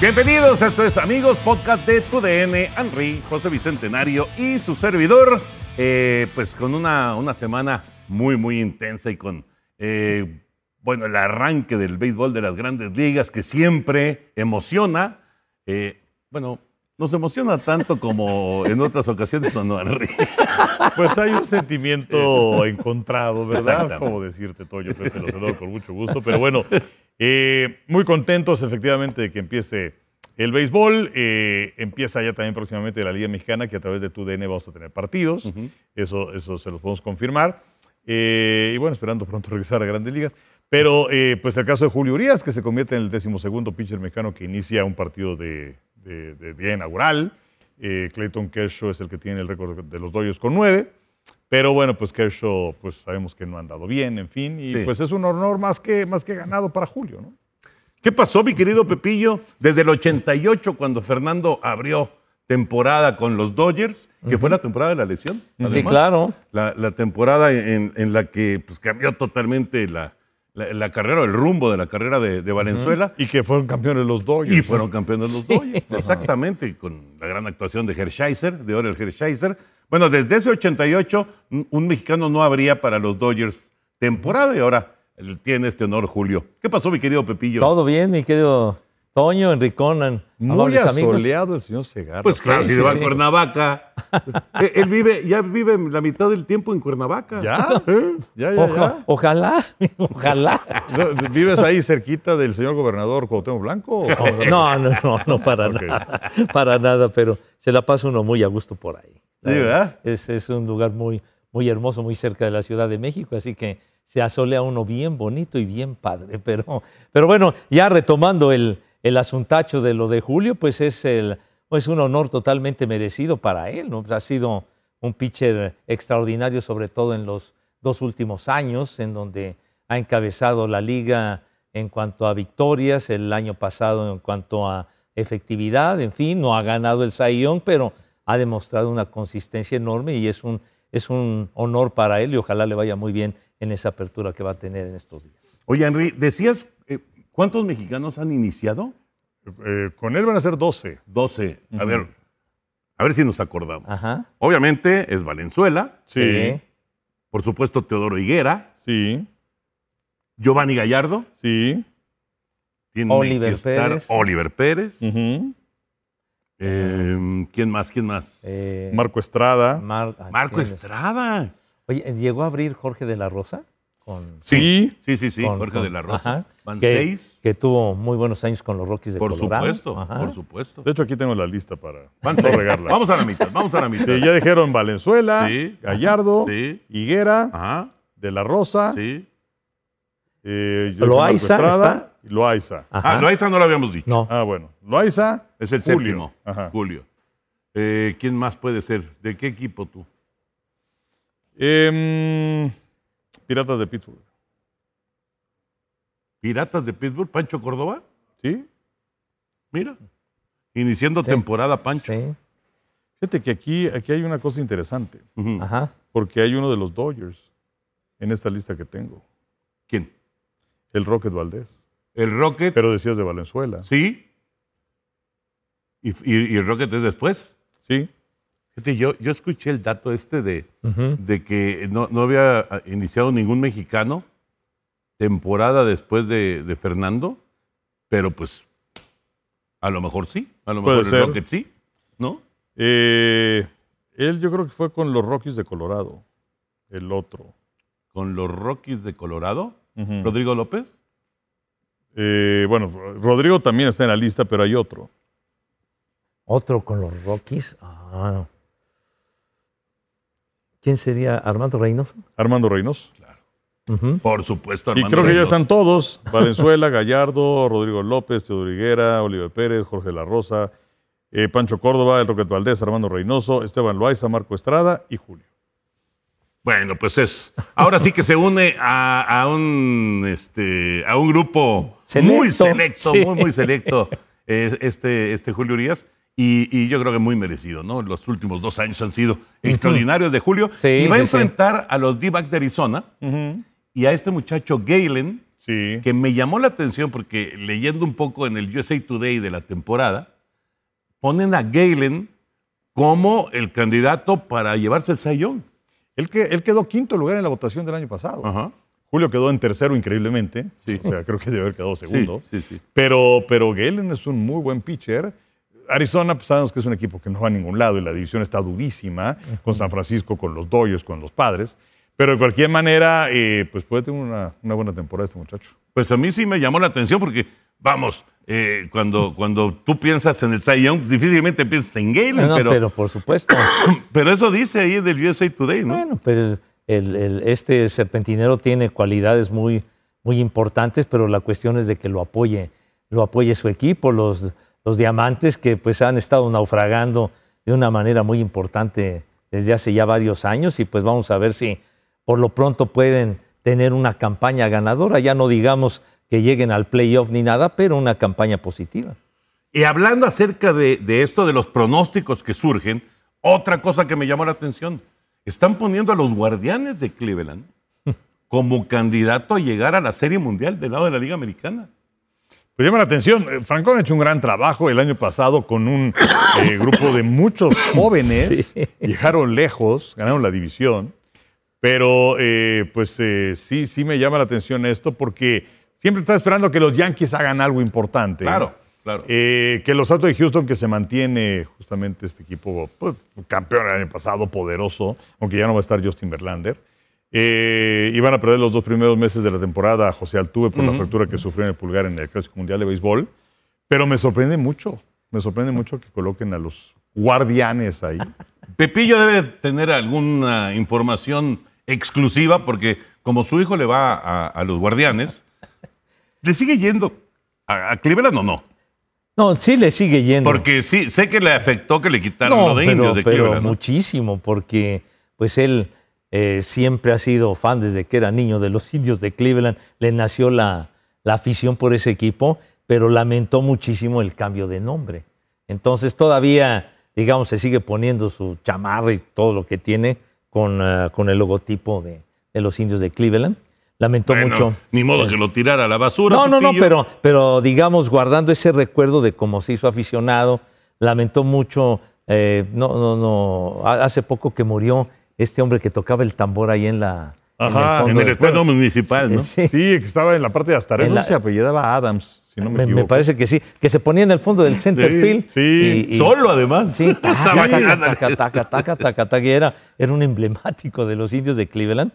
Bienvenidos, esto es Amigos, podcast de TUDN, Henry, José Bicentenario y su servidor, eh, pues con una, una semana muy, muy intensa y con, eh, bueno, el arranque del béisbol de las grandes ligas que siempre emociona. Eh, bueno, nos emociona tanto como en otras ocasiones, ¿o no, Henry? Pues hay un sentimiento encontrado, ¿verdad? Como decirte, Toyo, lo saludo con mucho gusto. Pero bueno, eh, muy contentos efectivamente de que empiece el béisbol. Eh, empieza ya también próximamente la Liga Mexicana, que a través de tu DN vamos a tener partidos. eso, eso se los podemos confirmar. Eh, y bueno, esperando pronto regresar a Grandes Ligas. Pero pues el caso de Julio Urias, que se convierte en el decimosegundo pitcher mexicano que inicia un partido de, de- de día inaugural. Clayton Kershaw es el que tiene el récord de los Dodgers con nueve. Pero bueno, pues Kershaw, pues sabemos que no ha andado bien, en fin. Y Sí. pues es un honor más que, más que ganado para Julio, ¿no? ¿Qué pasó, mi querido Pepillo? Desde el 88, cuando Fernando abrió temporada con los Dodgers, que fue la temporada de la lesión. Sí, claro. La, la temporada en, en la que pues, cambió totalmente la, la- la carrera, el rumbo de la carrera de, de Valenzuela. Y que fueron campeones los Dodgers. Y fueron campeones los Dodgers, exactamente, y con la gran actuación de Hershiser, de Orel Hershiser. Bueno, desde ese 88, un un mexicano no habría para los Dodgers temporada y ahora él tiene este honor Julio. ¿Qué pasó, mi querido Pepillo? Todo bien, mi querido Toño, Enricón, Muy asoleado el señor Segarra. Pues claro, Sí, si sí, va a. Cuernavaca. Eh, él vive, ya vive la mitad del tiempo en Cuernavaca. ¿Ya? ¿Eh? Ya, ya, Oja- ya. ojalá, ojalá. ¿No- ¿Vives ahí cerquita del señor gobernador Cuauhtémoc Blanco? No, no, no, no para nada, para nada, pero se la pasa uno muy a gusto por ahí. Sí, ¿verdad? Es, es un lugar muy, muy hermoso, muy cerca de la Ciudad de México, así que se asolea uno bien bonito y bien padre. Pero, pero bueno, ya retomando el, el asuntacho de lo de Julio, pues es, el, es un honor totalmente merecido para él. ¿no? Ha sido un pitcher extraordinario, sobre todo en los dos últimos años, en donde ha encabezado la liga en cuanto a victorias, el año pasado en cuanto a efectividad, en fin, no ha ganado el Young, pero ha demostrado una consistencia enorme y es un, es un honor para él y ojalá le vaya muy bien en esa apertura que va a tener en estos días. Oye, Henry, decías, eh, ¿cuántos mexicanos han iniciado? Eh, con él van a ser 12. 12. A ver, a ver si nos acordamos. Ajá. Obviamente es Valenzuela, Sí, por supuesto Teodoro Higuera, sí, Giovanni Gallardo, sí. tiene Oliver que estar Pérez. Oliver Pérez. Eh, ¿Quién más? ¿Quién más? Eh, Marco Estrada. Mar- ah, Marco. Estrada. Oye, ¿llegó a abrir Jorge de la Rosa? Con, Sí. Sí, sí, sí, con- Jorge con- de la Rosa. ajá, Van que, seis. Que tuvo muy buenos años con los Rockies de Por Colorado. supuesto, Ajá. por supuesto. De hecho, aquí tengo la lista para Van no seis. regarla. Vamos a la mitad, vamos a la mitad. Sí, ya dijeron Valenzuela, Sí. Gallardo, Sí. Higuera, Ajá, De la Rosa, sí. eh, Loaiza Estrada está. y Loaiza. Ajá. Ah, Loaiza no lo habíamos dicho. No, Ah, bueno. Loaiza, Es el Julio. séptimo. Ajá. Julio. Eh, ¿Quién más puede ser? ¿De qué equipo tú? em, Piratas de Pittsburgh. ¿Piratas de Pittsburgh? ¿Pancho Córdoba? ¿Sí? Mira. Iniciando Sí. temporada, Pancho. sí. Fíjate que aquí, aquí hay una cosa interesante. Ajá. porque hay uno de los Dodgers en esta lista que tengo, ¿Quién? el Rocket Valdés. El Rocket. Pero decías de Valenzuela. Sí. ¿Y, y- y el Rocket es después? Sí. Fíjate, yo, yo escuché el dato este de, que no, no había ah, iniciado ningún mexicano temporada después de, de Fernando, pero pues a lo mejor sí, a lo mejor el Rocket sí, ¿no? Eh, él yo creo que fue con los Rockies de Colorado, el otro. Con los Rockies de Colorado. Rodrigo López. Eh, bueno, Rodrigo también está en la lista, pero hay otro. Otro con los Rockies. Ah. ¿Quién sería Armando Reynoso? Armando Reynoso. Por supuesto, Y hermano. creo que ya están todos. Valenzuela, Gallardo, Rodrigo López, Teodoro Higuera, Oliver Pérez, Jorge La Rosa, eh, Pancho Córdoba, El Roquet Valdés, Armando Reynoso, Esteban Loaiza, Marco Estrada y Julio. Bueno, pues es. Ahora sí que se une a, a un este a un grupo muy Selecto, selecto, sí. muy, muy selecto, eh, este, este Julio Urias. Y, y yo creo que muy merecido, ¿no? Los últimos dos años han sido extraordinarios de Julio. Sí, y va a sí. enfrentar a los D-backs de Arizona y a este muchacho Galen, que me llamó la atención porque leyendo un poco en el USA Today de la temporada, ponen a Galen como el candidato para llevarse el Cy Young. Él, que, él quedó quinto lugar en la votación del año pasado. Ajá. Julio quedó en tercero increíblemente. Sí. O sea, creo que debe haber quedado segundo. Sí, sí, sí. Pero, pero Galen es un muy buen pitcher. Arizona, pues sabemos que es un equipo que no va a ningún lado y la división está durísima, con San Francisco, con los Dodgers, con los Padres. Pero de cualquier manera, eh, pues puede tener una, una buena temporada este muchacho. Pues a mí sí me llamó la atención porque, vamos, eh, cuando, cuando tú piensas en el Cy Young, difícilmente piensas en Galen, No, no, pero, pero por supuesto. pero eso dice ahí del USA Today, ¿no? Bueno, pero el- el- este serpentinero tiene cualidades muy, muy importantes, pero la cuestión es de que lo apoye, lo apoye su equipo, los, los diamantes que pues han estado naufragando de una manera muy importante desde hace ya varios años y pues vamos a ver si por lo pronto pueden tener una campaña ganadora, ya no digamos que lleguen al playoff ni nada, pero una campaña positiva. Y hablando acerca de, de esto, de los pronósticos que surgen, otra cosa que me llamó la atención, están poniendo a los guardianes de Cleveland como candidato a llegar a la Serie Mundial del lado de la Liga Americana. Pues llama la atención, eh, Francón ha hecho un gran trabajo el año pasado con un eh, grupo de muchos jóvenes. Sí. Llegaron lejos, ganaron la división. Pero eh, pues eh, sí, sí me llama la atención esto porque siempre está esperando que los Yankees hagan algo importante. Claro, claro. Que los Astros de Houston, que se mantiene justamente este equipo pues, campeón el año pasado, poderoso, aunque ya no va a estar Justin Verlander. Eh, iban a perder los dos primeros meses de la temporada a José Altuve por la fractura que sufrió en el pulgar en el Clásico Mundial de Béisbol. Pero me sorprende mucho, me sorprende mucho que coloquen a los guardianes ahí. Pepillo debe tener alguna información exclusiva porque como su hijo le va a, a los guardianes, ¿le sigue yendo a, a Cleveland o no? No, sí le sigue yendo. Porque sí, sé que le afectó que le quitaron No, lo de pero, indios de pero Cleveland. ¿no? muchísimo, porque pues él eh, siempre ha sido fan desde que era niño de los indios de Cleveland. Le nació la, la afición por ese equipo, pero lamentó muchísimo el cambio de nombre. Entonces todavía, digamos, se sigue poniendo su chamarra y todo lo que tiene con, ah, con el logotipo de, de los indios de Cleveland. Lamentó Bueno, mucho. Ni modo que lo tirara a la basura. No, no, no, pero, pero digamos, guardando ese recuerdo de cómo se hizo aficionado, lamentó mucho, eh, no, no, no, ha- hace poco que murió este hombre que tocaba el tambor ahí en la... Ajá, fondo En el estadio municipal, ¿no? Sí, Sí, que estaba en la parte de Astaré, En la- se apellidaba Adams, si no me, me, me equivoco. parece que sí, que se ponía en el fondo del center Sí, field. sí. y- y- Solo, además. Sí, taca, Estaba taca, taca, taca, taca, taca, taca, y era, era un emblemático de los indios de Cleveland.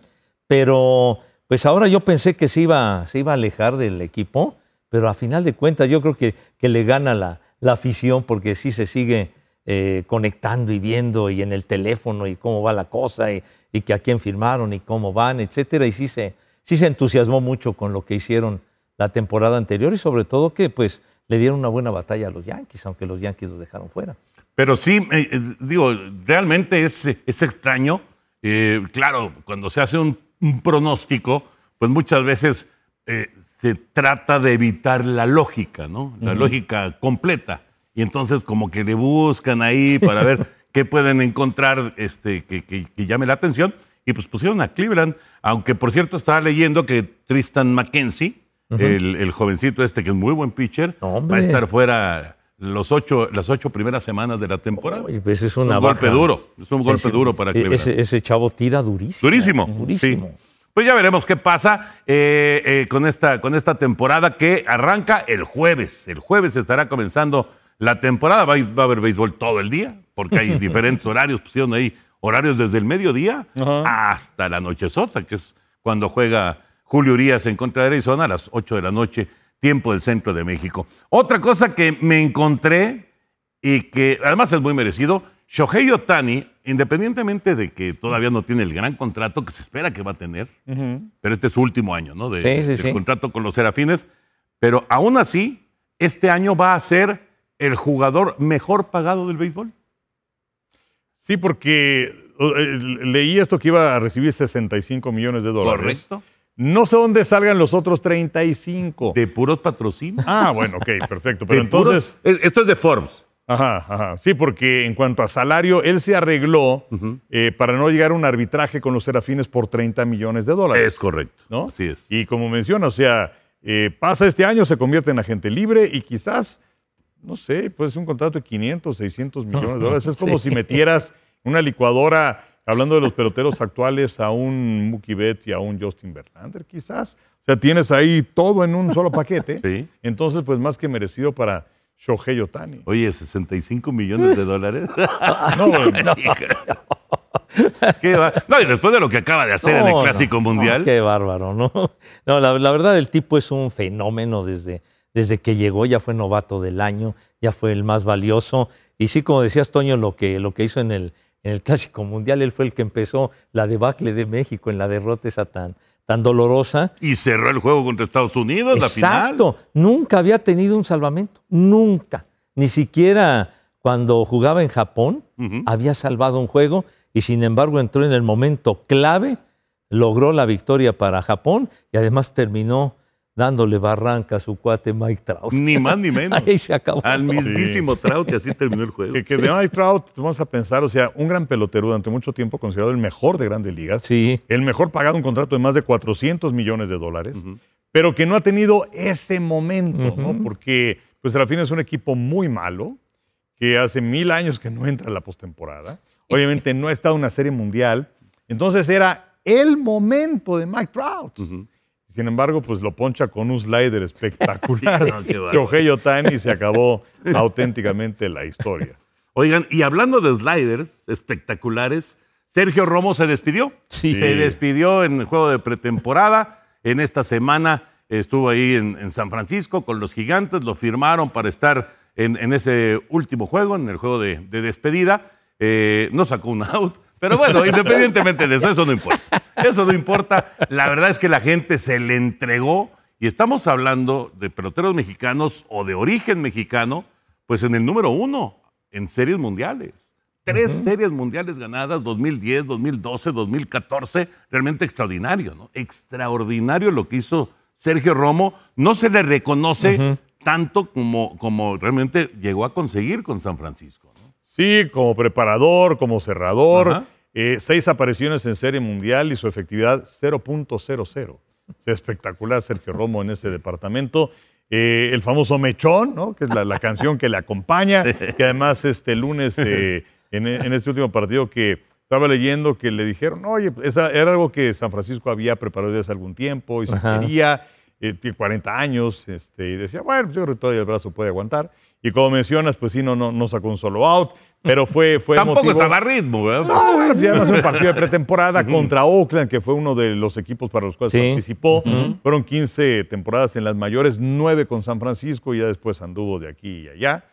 Pero pues ahora yo pensé que se iba, se iba a alejar del equipo, pero a final de cuentas yo creo que, que le gana la, la afición porque sí se sigue eh, conectando y viendo y en el teléfono y cómo va la cosa y, y que a quién firmaron y cómo van, etcétera. Y sí se, sí se entusiasmó mucho con lo que hicieron la temporada anterior y sobre todo que pues le dieron una buena batalla a los Yankees, aunque los Yankees los dejaron fuera. Pero sí, eh, digo, realmente es, es extraño. Eh, claro, cuando se hace un, un pronóstico, pues muchas veces eh, se trata de evitar la lógica, ¿no? La lógica completa. Y entonces como que le buscan ahí para ver qué pueden encontrar este, que, que- que llame la atención. Y pues pusieron a Cleveland, aunque por cierto estaba leyendo que Tristan McKenzie, el, el jovencito este que es muy buen pitcher, Hombre. va a estar fuera los ocho, las ocho primeras semanas de la temporada. Pues es Es un golpe duro, es un golpe Sí, sí. duro para E- Cleveland. Ese, ese chavo tira durísimo. Durísimo. Durísimo. sí. Pues ya veremos qué pasa eh, eh, con, esta, con esta temporada que arranca el jueves. El jueves estará comenzando la temporada. Va a, va a haber béisbol todo el día, porque hay diferentes horarios. Pusieron ahí horarios desde el mediodía hasta la noche sota, que es cuando juega Julio Urias en contra de Arizona a las 8 de la noche, tiempo del centro de México. Otra cosa que me encontré y que además es muy merecido, Shohei Otani, independientemente de que todavía no tiene el gran contrato que se espera que va a tener, pero este es su último año, ¿no? De, Sí, sí, del sí. contrato con los Serafines, pero aún así, este año va a ser el jugador mejor pagado del béisbol. Sí, porque eh, leí esto que iba a recibir 65 millones de dólares. Correcto. No sé dónde salgan los otros 35. De puros patrocinios. Ah, bueno, ok, perfecto. Pero puros- entonces, eh, Esto es de Forbes. ajá, ajá. Sí, porque en cuanto a salario, él se arregló eh, para no llegar a un arbitraje con los serafines por 30 millones de dólares. Es correcto. ¿no? Así es. Y como menciona, o sea, eh, pasa este año, se convierte en agente libre y quizás, no sé, puede ser un contrato de 500, 600 millones de dólares. Es como Sí. si metieras una licuadora, hablando de los peloteros actuales, a un Mookie Betts y a un Justin Verlander, quizás. O sea, tienes ahí todo en un solo paquete. Sí. Entonces, pues más que merecido para Shohei Otani. Oye, 65 millones de dólares. No, ¿Qué va? No, y después de lo que acaba de hacer en No, el no, Clásico no, Mundial. qué bárbaro, ¿no? No, la, la verdad, el tipo es un fenómeno desde, desde que llegó, ya fue novato del año, ya fue el más valioso. Y sí, como decías, Toño, lo que, lo que hizo en el, en el Clásico Mundial, él fue el que empezó la debacle de México en la derrota esa tan, tan dolorosa. Y cerró el juego contra Estados Unidos, la final. Exacto, nunca había tenido un salvamento, nunca. Ni siquiera cuando jugaba en Japón había salvado un juego y sin embargo entró en el momento clave, logró la victoria para Japón y además terminó dándole barranca a su cuate Mike Trout. Ni más ni menos. Ahí se acabó. Al todo. mismísimo Trout y así terminó el juego. que, que de Mike Trout, vamos a pensar, o sea, un gran pelotero durante mucho tiempo considerado el mejor de grandes ligas. Sí, el mejor pagado, un contrato de más de 400 millones de dólares, pero que no ha tenido ese momento, ¿no? Porque pues Serafín es un equipo muy malo, que hace mil años que no entra a la postemporada. Obviamente no ha estado en una serie mundial. Entonces era el momento de Mike Trout. Ujú. Sin embargo, pues lo poncha con un slider espectacular. Sí, no. Shohei Otani y se acabó auténticamente la historia. Oigan, y hablando de sliders espectaculares, Sergio Romo se despidió. Sí. Se despidió en el juego de pretemporada. En esta semana estuvo ahí en, en San Francisco con los gigantes, lo firmaron para estar en, en ese último juego, en el juego de, de despedida. Eh, no sacó un out, pero bueno, independientemente de eso, eso no importa. Eso no importa. La verdad es que la gente se le entregó y estamos hablando de peloteros mexicanos o de origen mexicano, pues en el número uno en series mundiales. Tres series mundiales ganadas, 2010, 2012, 2014. Realmente extraordinario, ¿no? Extraordinario lo que hizo Sergio Romo. No se le reconoce tanto como, como realmente llegó a conseguir con San Francisco. Sí, como preparador, como cerrador, eh, seis apariciones en Serie Mundial y su efectividad 0.00. O sea, espectacular Sergio Romo en ese departamento. Eh, el famoso Mechón, ¿no? que es la, la canción que le acompaña, que además este lunes, eh, en, en este último partido que estaba leyendo, que le dijeron, oye, esa era algo que San Francisco había preparado desde hace algún tiempo y se quería, tiene 40 años, este, y decía, bueno, yo creo que todavía el brazo puede aguantar. Y como mencionas, pues sí, no, no, no sacó un solo out, pero fue, fue Tampoco emotivo. estaba a ritmo, ¿verdad? No, bueno, ya no es un partido de pretemporada contra Oakland, que fue uno de los equipos para los cuales Sí. participó. Fueron 15 temporadas en las mayores, 9 con San Francisco y ya después anduvo de aquí y allá.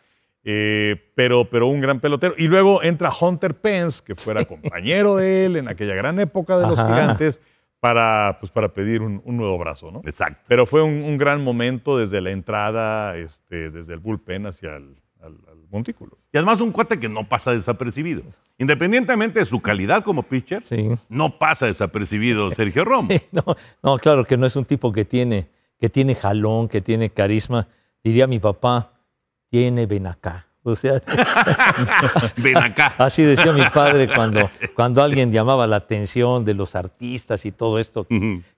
Eh, pero, pero un gran pelotero. Y luego entra Hunter Pence, que fuera compañero de él en aquella gran época de los Ajá. gigantes, para, pues, para pedir un, un nuevo brazo, ¿no? Exacto. Pero fue un, un gran momento desde la entrada, este, desde el bullpen hacia el al- al montículo. Y además un cuate que no pasa desapercibido. Independientemente de su calidad como pitcher, sí. no pasa desapercibido Sergio Romo. Sí, no, no, claro que no es un tipo que tiene, que tiene jalón, que tiene carisma. Diría mi papá, tiene ven acá. O sea, Ven acá. así decía mi padre cuando, cuando alguien llamaba la atención de los artistas y todo esto,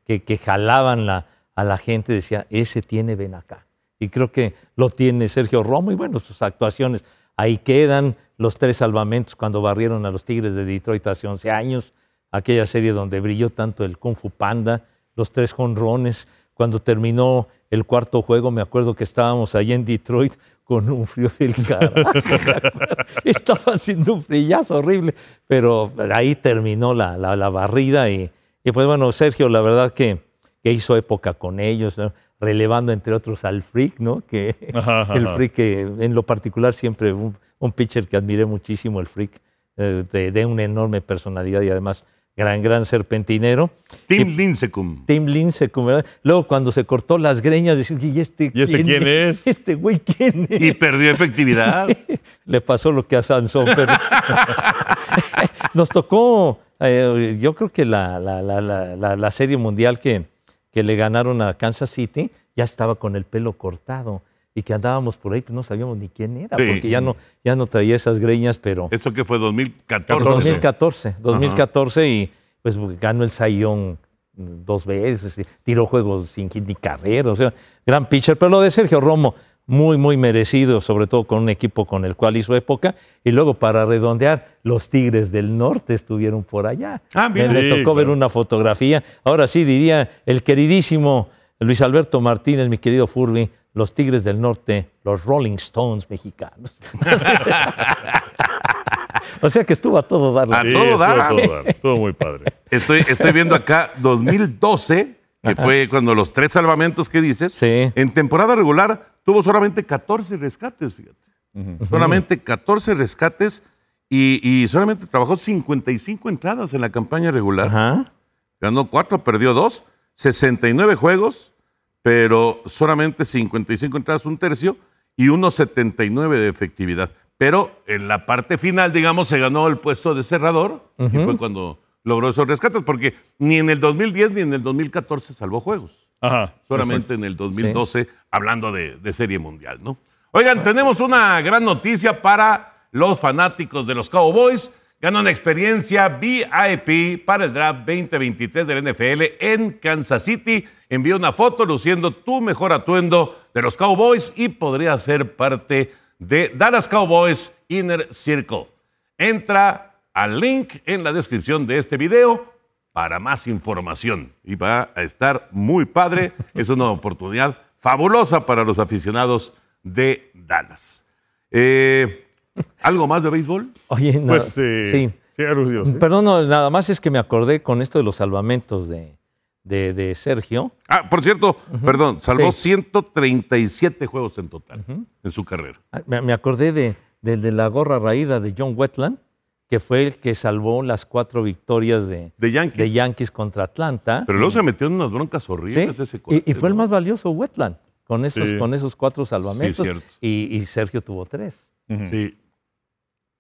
que, que jalaban la, a la gente, decía, ese tiene ven acá. Y creo que lo tiene Sergio Romo y bueno, sus actuaciones. Ahí quedan los tres salvamentos cuando barrieron a los Tigres de Detroit hace 11 años, aquella serie donde brilló tanto el Kung Fu Panda, los tres jonrones. Cuando terminó el cuarto juego, me acuerdo que estábamos allí en Detroit con un frío del carajo. Estaba haciendo un frillazo horrible, pero ahí terminó la, la- la barrida y, y pues bueno, Sergio, la verdad que, que hizo época con ellos, ¿no? relevando entre otros al Freak, ¿no? Que Ajá, el. Freak, que en lo particular siempre un, un pitcher que admiré muchísimo, el Freak, eh, de, de una enorme personalidad y además gran, gran serpentinero. Tim Lincecum. Tim Lincecum, ¿verdad? Luego cuando se cortó las greñas, decía, ¿y este, ¿Y este quién es? Este güey, ¿quién es? Y perdió efectividad. Le pasó lo que a Sansón, pero nos tocó, eh, yo creo que la- la- la- la serie mundial que, que le ganaron a Kansas City ya estaba con el pelo cortado y que andábamos por ahí, pues no sabíamos ni quién era, Sí. porque ya no, ya no traía esas greñas, pero... ¿Esto que fue 2014? 2014, 2014 y pues ganó el Sayón dos veces, tiró juegos sin hit ni carrera, o sea, gran pitcher. Pero lo de Sergio Romo, muy, muy merecido, sobre todo con un equipo con el cual hizo época. Y luego para redondear, los Tigres del Norte estuvieron por allá. Ah, me, mira. me tocó ver una fotografía. Ahora sí diría el queridísimo Luis Alberto Martínez, mi querido Furby, los Tigres del Norte, los Rolling Stones mexicanos. o sea que estuvo a todo darle. A Sí, todo estuvo dar. a todo dar. Estuvo muy padre. Estoy, estoy viendo acá 2012, que fue cuando los tres salvamentos que dices, Sí. en temporada regular tuvo solamente 14 rescates, fíjate. Solamente 14 rescates y, y solamente trabajó 55 entradas en la campaña regular. Ajá. Ganó 4, perdió 2, 69 juegos, pero solamente 55 entradas, un tercio, y 1.79 de efectividad. Pero en la parte final, digamos, se ganó el puesto de cerrador, y fue cuando logró esos rescates, porque ni en el 2010 ni en el 2014 salvó juegos. Ajá. Solamente en el 2012, hablando de, de Serie Mundial, ¿no? Oigan, tenemos una gran noticia para los fanáticos de los Cowboys. Gana una experiencia VIP para el draft 2023 del NFL en Kansas City. Envía una foto luciendo tu mejor atuendo de los Cowboys y podría ser parte de Dallas Cowboys Inner Circle. Entra al link en la descripción de este video para más información. Y va a estar muy padre. Es una oportunidad fabulosa para los aficionados de Dallas. Eh, ¿Algo más de béisbol? Oye, no, Pues eh, sí. sí. Perdón, no, nada más es que me acordé con esto de los salvamentos de, de- de Sergio. Ah, por cierto, perdón, salvó Sí. 137 juegos en total en su carrera. Ah, Me, me acordé de, de la gorra raída de John Wetland, que fue el que salvó las cuatro victorias de, De Yankees. de Yankees contra Atlanta. Pero luego se metió en unas broncas Sí, horribles ese y, cuate, y fue el más valioso Wetland, con esos, con esos cuatro salvamentos. cierto. y, y Sergio tuvo tres. Sí.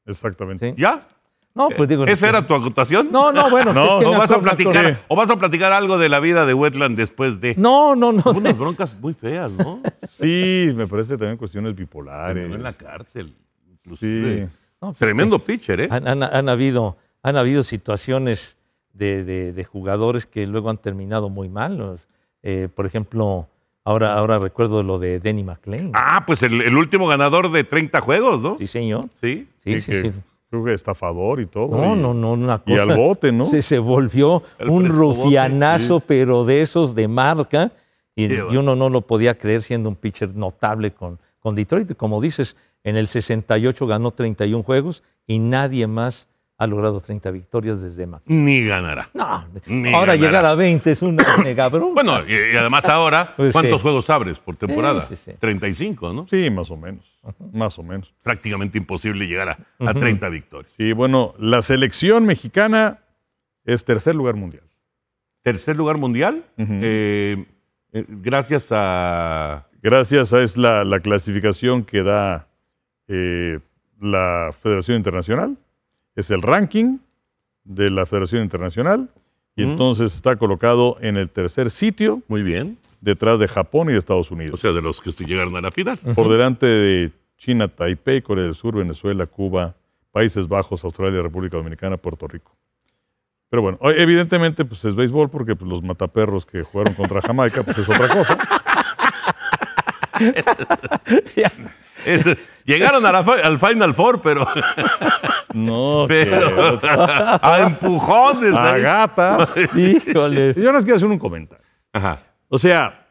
Exactamente. ¿sí? ¿Ya? No, pues digo. ¿Esa era tu acotación? No, no, bueno. No, es que ¿O me vas, a platicar. ¿O vas a platicar algo de la vida de Wetland después de No, no, no. Unas sé. broncas muy feas, ¿no? Sí, me parece también cuestiones bipolares. En la cárcel. inclusive. Sí. No, pues, Tremendo pitcher, ¿eh? Han, han- han habido, han habido situaciones de, de- de jugadores que luego han terminado muy mal. Eh, por ejemplo, ahora, ahora recuerdo lo de Denny McLean. Ah, pues el, el último ganador de 30 juegos, ¿no? Sí, señor. Sí. Sí, Y sí, que sí. Creo que estafador y todo. No, y, no, no, una Y cosa. al bote, ¿no? Se, se volvió El un rufianazo, sí. pero de esos de marca. Y, y uno no lo podía creer siendo un pitcher notable con, con Detroit. Y Como dices, en el 68 ganó 31 juegos y nadie más ha logrado 30 victorias desde McLean. Ni ganará. No, Ni ahora ganará. llegar a 20 es una mega bronca. Bueno, y, y además ahora, Pues ¿cuántos sí. juegos abres por temporada? Sí, sí, sí. 35, ¿no? Sí, más o menos. Más o menos. Prácticamente imposible llegar a, a 30 victorias. Sí, bueno, la selección mexicana es tercer lugar mundial. Tercer lugar mundial, eh, eh, gracias a... Gracias a es la, la clasificación que da eh, la Federación Internacional. Es el ranking de la Federación Internacional. Y entonces está colocado en el tercer sitio, Muy bien. detrás de Japón y de Estados O Unidos. sea, de los que llegaron a la final. por delante de China, Taipei, Corea del Sur, Venezuela, Cuba, Países Bajos, Australia, República Dominicana, Puerto Rico. Pero bueno, o- evidentemente pues es béisbol porque pues, los mataperros que jugaron contra Jamaica pues es otra cosa. Es- llegaron a la fi- al Final Four, pero, No, pero que- a empujones. a ahí. gatas. Híjole. Yo les quiero hacer un comentario. Ajá. O sea,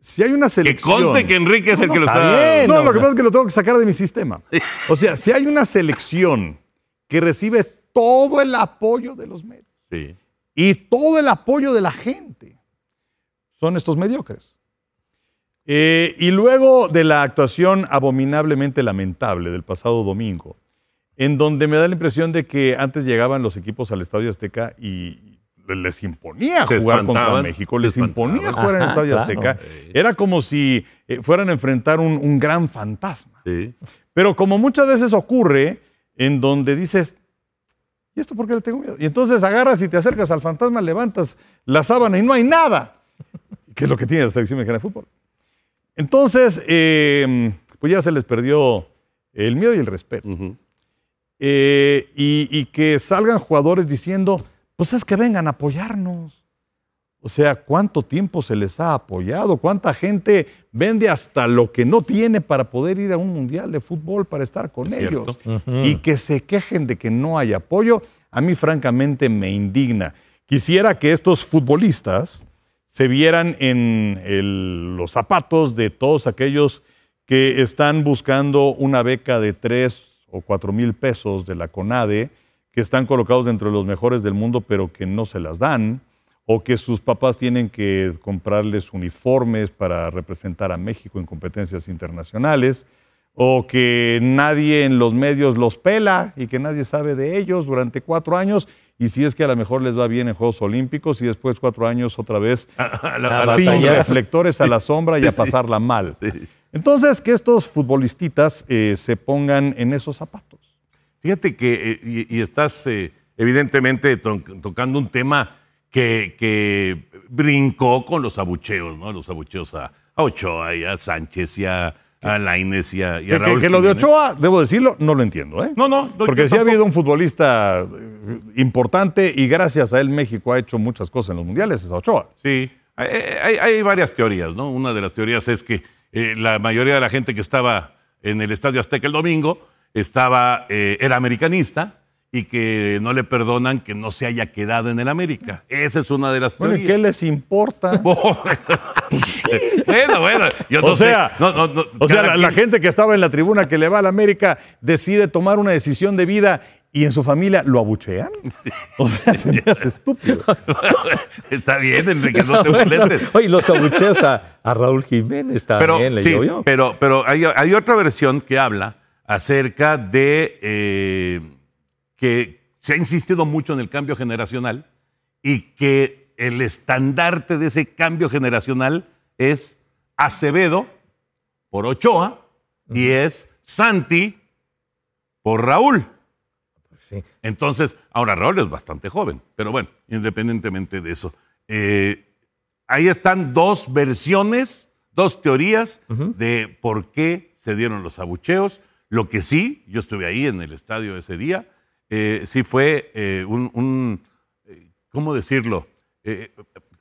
si hay una Que selección... conste que Enrique es el que lo está está... bien. No, No, lo que pasa es que lo tengo que sacar de mi sistema. O sea, si hay una selección que recibe todo el apoyo de los medios Sí. y todo el apoyo de la gente, son estos mediocres. Eh, y luego de la actuación abominablemente lamentable del pasado domingo, en donde me da la impresión de que antes llegaban los equipos al Estadio Azteca y les imponía Se jugar contra México, les imponía jugar en el Ajá, Estadio claro. Azteca. Era como si eh, fueran a enfrentar un, un gran fantasma. Sí. Pero como muchas veces ocurre, en donde dices, ¿y esto por qué le tengo miedo? Y entonces agarras y te acercas al fantasma, levantas la sábana y no hay nada, que es lo que tiene la selección mexicana de fútbol. Entonces, eh, pues ya se les perdió el miedo y el respeto. Eh, y, y que salgan jugadores diciendo, pues es que vengan a apoyarnos. O sea, ¿cuánto tiempo se les ha apoyado? ¿Cuánta gente vende hasta lo que no tiene para poder ir a un mundial de fútbol para estar con Es ellos? Y que se quejen de que no hay apoyo, a mí francamente me indigna. Quisiera que estos futbolistas se vieran en los zapatos de todos aquellos que están buscando una beca de tres o cuatro mil pesos de la CONADE, que están colocados dentro de los mejores del mundo, pero que no se las dan, o que sus papás tienen que comprarles uniformes para representar a México en competencias internacionales, o que nadie en los medios los pela y que nadie sabe de ellos durante cuatro años, y si es que a lo mejor les va bien en Juegos Olímpicos y después cuatro años otra vez A la- sin reflectores a la sombra y a pasarla mal. Entonces, que estos futbolistas eh, se pongan en esos zapatos. Fíjate que, eh, y, y estás eh, evidentemente to- tocando un tema que, que brincó con los abucheos, ¿no? Los abucheos a, a Ochoa y a Sánchez y a, a Lainez y a, y a que- Raúl que lo de. Ochoa, debo decirlo, no lo entiendo. ¿eh? No, no. no, Porque sí ha habido un futbolista eh, importante y gracias a él México ha hecho muchas cosas en los mundiales, es a Ochoa. Sí, hay, hay- hay varias teorías, ¿no? Una de las teorías es que eh, la mayoría de la gente que estaba en el Estadio Azteca el domingo estaba, eh, era americanista y que no le perdonan que no se haya quedado en el América. Esa es una de las Bueno, ¿y teorías. qué les importa? bueno, bueno, yo no O sea, sé. No, no, no, o sea, la, gente que estaba en la tribuna que le va a la América decide tomar una decisión de vida y en su familia lo abuchean. O sea, se me hace estúpido. Está bien, Enrique, no te molestes. Oye, los abucheos a, a Raúl Jiménez también le sí, llovió. pero, pero hay, hay otra versión que habla acerca de eh, que se ha insistido mucho en el cambio generacional y que el estandarte de ese cambio generacional es Acevedo por Ochoa y es Santi por Raúl. Sí. Entonces, ahora Raúl es bastante joven, pero bueno, independientemente de eso. eh, ahí están dos versiones, dos teorías de por qué se dieron los abucheos. Lo que sí, yo estuve ahí en el estadio ese día, eh, sí fue eh, un, un, eh, ¿cómo decirlo? Eh,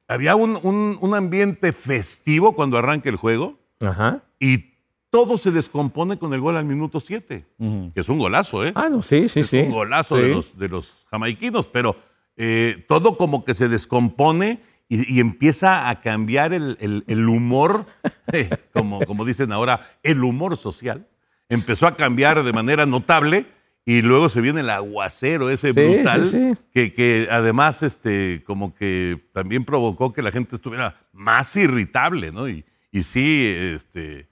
había un, un- un ambiente festivo cuando arranca el juego Ajá. y todo se descompone con el gol al minuto 7, Ujú. que es un golazo, ¿eh? Ah, no, sí, sí, es sí. un golazo de, los, de los jamaiquinos, pero todo como que se descompone y, y empieza a cambiar el, el- el humor, como, como dicen ahora, el humor social. Empezó a cambiar de manera notable y luego se viene el aguacero ese Sí, brutal, sí, sí. Que, que además este, como que también provocó que la gente estuviera más irritable, ¿no? Y, y sí, este,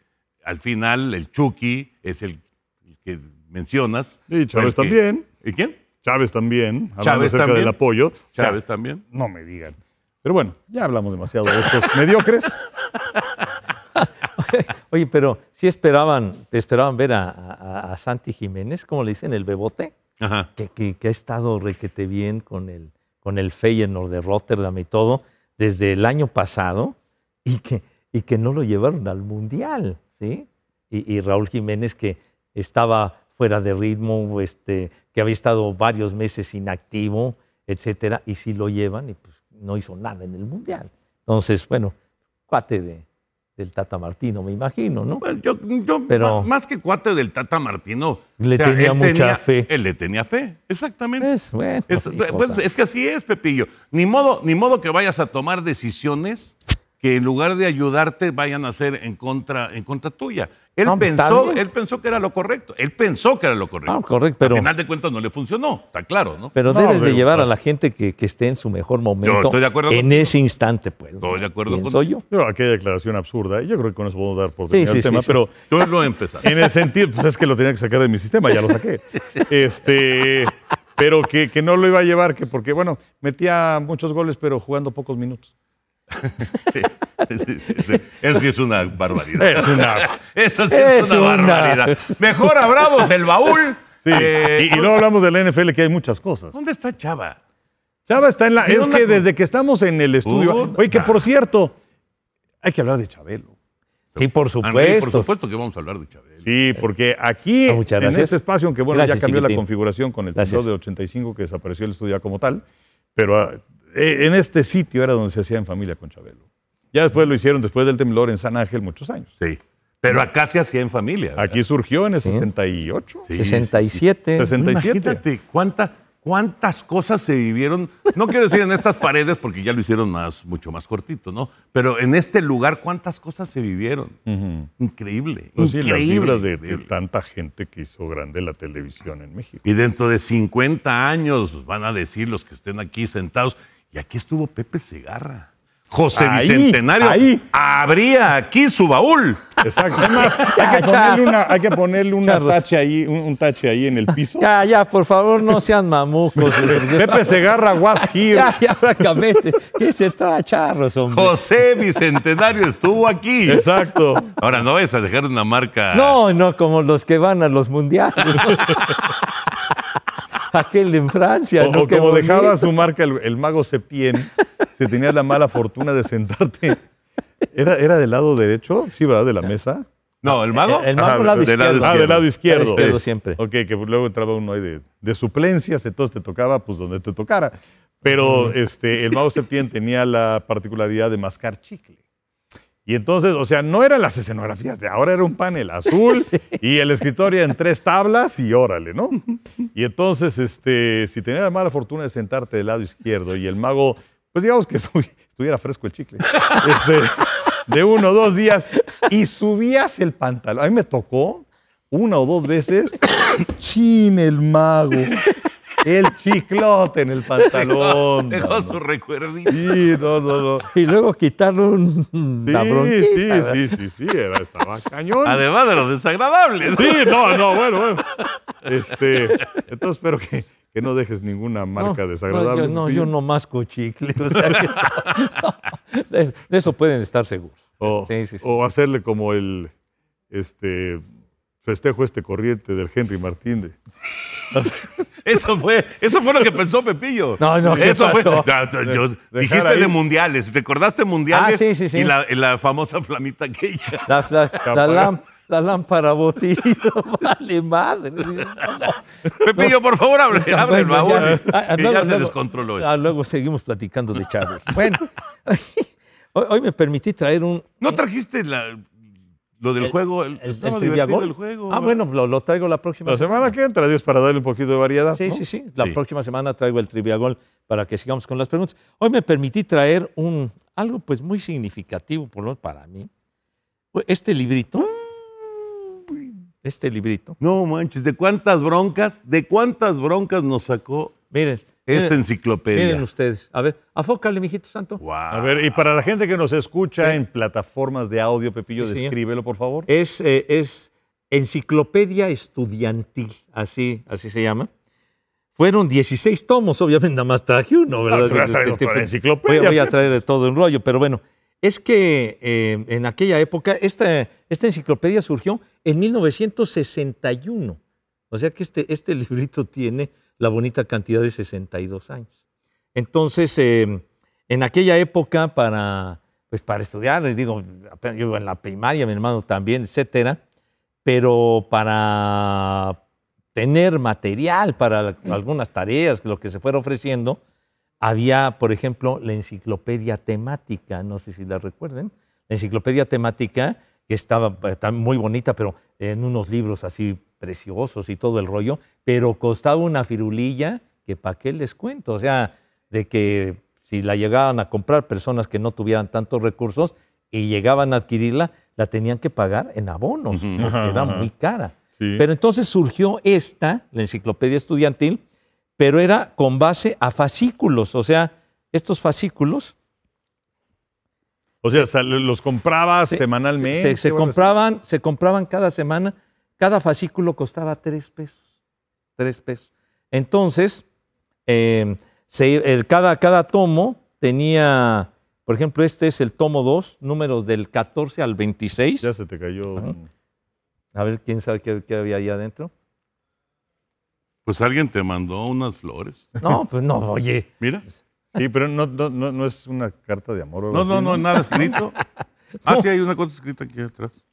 al final el Chucky es el, el que mencionas. Y Chávez que- también. ¿Y quién? Chávez también, hablando Chávez acerca también. del apoyo. O sea, Chávez también. No me digan. Pero bueno, ya hablamos demasiado de estos mediocres. Oye, pero sí esperaban, esperaban ver a, a- a Santi Jiménez, como le dicen, el bebote, Ajá. que, que- que ha estado requete bien con el, con el Feyenoord de Rotterdam y todo, desde el año pasado, y que, y que no lo llevaron al Mundial, ¿sí? Y, y Raúl Jiménez que estaba fuera de ritmo, este, que había estado varios meses inactivo, etcétera, y sí lo llevan y pues no hizo nada en el Mundial. Entonces, bueno, cuate de, del Tata Martino, me imagino, ¿no? Bueno, yo, yo Pero- más que cuate del Tata Martino. Le tenía mucha fe. Él le tenía fe, exactamente. Es, bueno, Es, pues, es que así es, Pepillo. Ni modo, ni modo que vayas a tomar decisiones que en lugar de ayudarte vayan a hacer en contra, en contra tuya. Él, No, pensó, él pensó que era lo correcto. Él pensó que era lo correcto. Ah, correcto, pero- Al final de cuentas no le funcionó, está claro, ¿no? Pero No, debes de llevar a pues, la gente que, que esté en su mejor momento estoy de acuerdo en ese instante, pues. Estoy de acuerdo Pienso contigo. yo. Digo, aquella declaración absurda. Yo creo que con eso podemos dar por Sí, terminado sí, el sí, tema, sí. pero Tú lo empezaste. en el sentido, pues es que lo tenía que sacar de mi sistema, ya lo saqué. Este, pero que, que no lo iba a llevar, que porque, bueno, metía muchos goles, pero jugando pocos minutos. Sí, sí, sí, sí. Eso sí es una barbaridad. Es una. Eso sí es, Es una, una. barbaridad. Mejor abramos el baúl. Sí. Eh, y, y luego hablamos de la NFL, que hay muchas cosas. ¿Dónde está Chava? Chava está en la. ¿Qué Es que con- desde que estamos en el estudio. Puta. Oye, que por cierto, hay que hablar de Chabelo. Sí, por Henry, supuesto. por supuesto que vamos a hablar de Chabelo. Sí, porque aquí, Ah, en este espacio, aunque bueno, Gracias, ya cambió la configuración con el temblor de 85 que desapareció el estudio ya como tal, pero ah, eh, en este sitio era donde se hacía en familia con Chabelo. Ya después lo hicieron después del temblor en San Ángel muchos años. Sí. Pero acá se hacía en familia. ¿verdad? Aquí surgió en el 68. Sí, 67. 67. Imagínate cuánta- cuántas cosas se vivieron. No quiero decir en estas paredes porque ya lo hicieron más, mucho más cortito, ¿no? Pero en este lugar, cuántas cosas se vivieron. Increíble. Pues sí, las increíble. vibras de, de tanta gente que hizo grande la televisión en México. Y dentro de 50 años van a decir los que estén aquí sentados, y aquí estuvo Pepe Segarra. José Ahí, Bicentenario ahí. abría aquí su baúl. Exacto. Es más, hay que ponerle una, hay que ponerle una Charros. tache ahí, un, un tache ahí en el piso. Ya, ya, por favor, no sean mamucos. Pepe Segarra was here. Ya, ya, francamente. ¿Qué se trae charros, hombre? José Bicentenario estuvo aquí. Exacto. Ahora no es a dejar una marca. No, no, como los que van a los mundiales. Aquel en Francia. O, ¿no? o Qué como bonito. dejaba su marca el, el mago Septién, si tenías la mala fortuna de sentarte. ¿Era, ¿Era del lado derecho? Sí, ¿verdad? De la mesa. No, el mago. El, el mago Ajá, lado del lado izquierdo. Ah, del lado izquierdo. Lado izquierdo siempre. Ok, que luego entraba uno ahí de, de suplencias, entonces te tocaba pues donde te tocara. Pero este, el mago Septién tenía la particularidad de mascar chicle. Y entonces, o sea, no eran las escenografías de ahora, era un panel azul y el escritorio en tres tablas y órale, ¿no? Y entonces, este, si tenías la mala fortuna de sentarte del lado izquierdo y el mago, pues digamos que estu- estuviera fresco el chicle, este, de uno o dos días, y subías el pantalón. A mí me tocó una o dos veces, chin el mago, el chiclote en el pantalón. Dejó su recuerdito. Sí, no, no, no. Y luego quitarle un, Sí, sí, ¿verdad? sí, sí, sí, era, estaba cañón. Además de los desagradables. Sí, no, no, bueno, bueno. Este, entonces espero que, que no dejes ninguna marca No, desagradable. No, yo, no, yo no masco chicle. o sea que- no, de, de eso pueden estar seguros. O, Sí, sí, sí. o hacerle como el este festejo este corriente del Henry Martín de Eso fue, eso fue lo que pensó Pepillo. No, no, ¿qué eso pasó? Fue, No, yo- dejar dijiste ahí. de mundiales. ¿Recordaste mundiales? Ah, sí, sí, sí. Y la, y la famosa flamita aquella. La, la- la la lámpara botillo, vale madre. Pepillo, por favor, abre, abre el baúl. ya, ah, ya luego- se luego- descontroló eso. ah, luego seguimos platicando de Chávez. Bueno, hoy, hoy me permití traer un, ¿No trajiste la- lo del El- juego? El, el, el juego. Ah, bueno, lo, lo traigo la próxima la semana que entra, Dios, para darle un poquito de variedad. Sí, ¿no? sí, sí. La Sí. próxima semana traigo el Triviagol para que sigamos con las preguntas. Hoy me permití traer un, algo pues muy significativo, por lo menos para mí. Este librito. Este librito. No manches, ¿de cuántas broncas? ¿De cuántas broncas nos sacó Miren. Esta miren, enciclopedia? miren ustedes. A ver, afócale, mijito santo. Wow. A ver, y para la gente que nos escucha Sí. en plataformas de audio, Pepillo, Sí, señor. descríbelo, por favor. Es, eh, es Enciclopedia Estudiantil, así, así se llama. Fueron 16 tomos, obviamente nada más traje uno, ¿verdad? Ah, has traído Este, este, enciclopedia. Voy, a- voy a traer todo en rollo, pero bueno, es que eh, en aquella época esta, esta enciclopedia surgió en 1961. O sea que este, este librito tiene la bonita cantidad de 62 años. Entonces, eh, en aquella época, para, pues para estudiar, digo, yo en la primaria, mi hermano también, etcétera, pero para tener material para algunas tareas, lo que se fuera ofreciendo, había, por ejemplo, la enciclopedia temática, no sé si la recuerden, la enciclopedia temática que estaba, está muy bonita, pero en unos libros así preciosos y todo el rollo, pero costaba una firulilla que para qué les cuento, o sea, de que si la llegaban a comprar personas que no tuvieran tantos recursos y llegaban a adquirirla, la tenían que pagar en abonos, Ujú. porque Ajá, era ajá. muy cara. Sí. Pero entonces surgió esta, la enciclopedia estudiantil, pero era con base a fascículos, o sea, estos fascículos o sea, los comprabas se- semanalmente. se, compraban, se compraban cada semana, cada fascículo costaba tres pesos, tres pesos. Entonces, eh, se- el- cada, cada tomo tenía, por ejemplo, este es el tomo 2, números del 14 al 26. Ya se te cayó. Ajá. A ver, quién sabe qué, qué había ahí adentro. Pues alguien te mandó unas flores. No, pues no, oye. Mira. Sí, pero no, no, no, no es una carta de amor. o No, así, no, no, nada escrito. Ah, sí, hay una cosa escrita aquí atrás.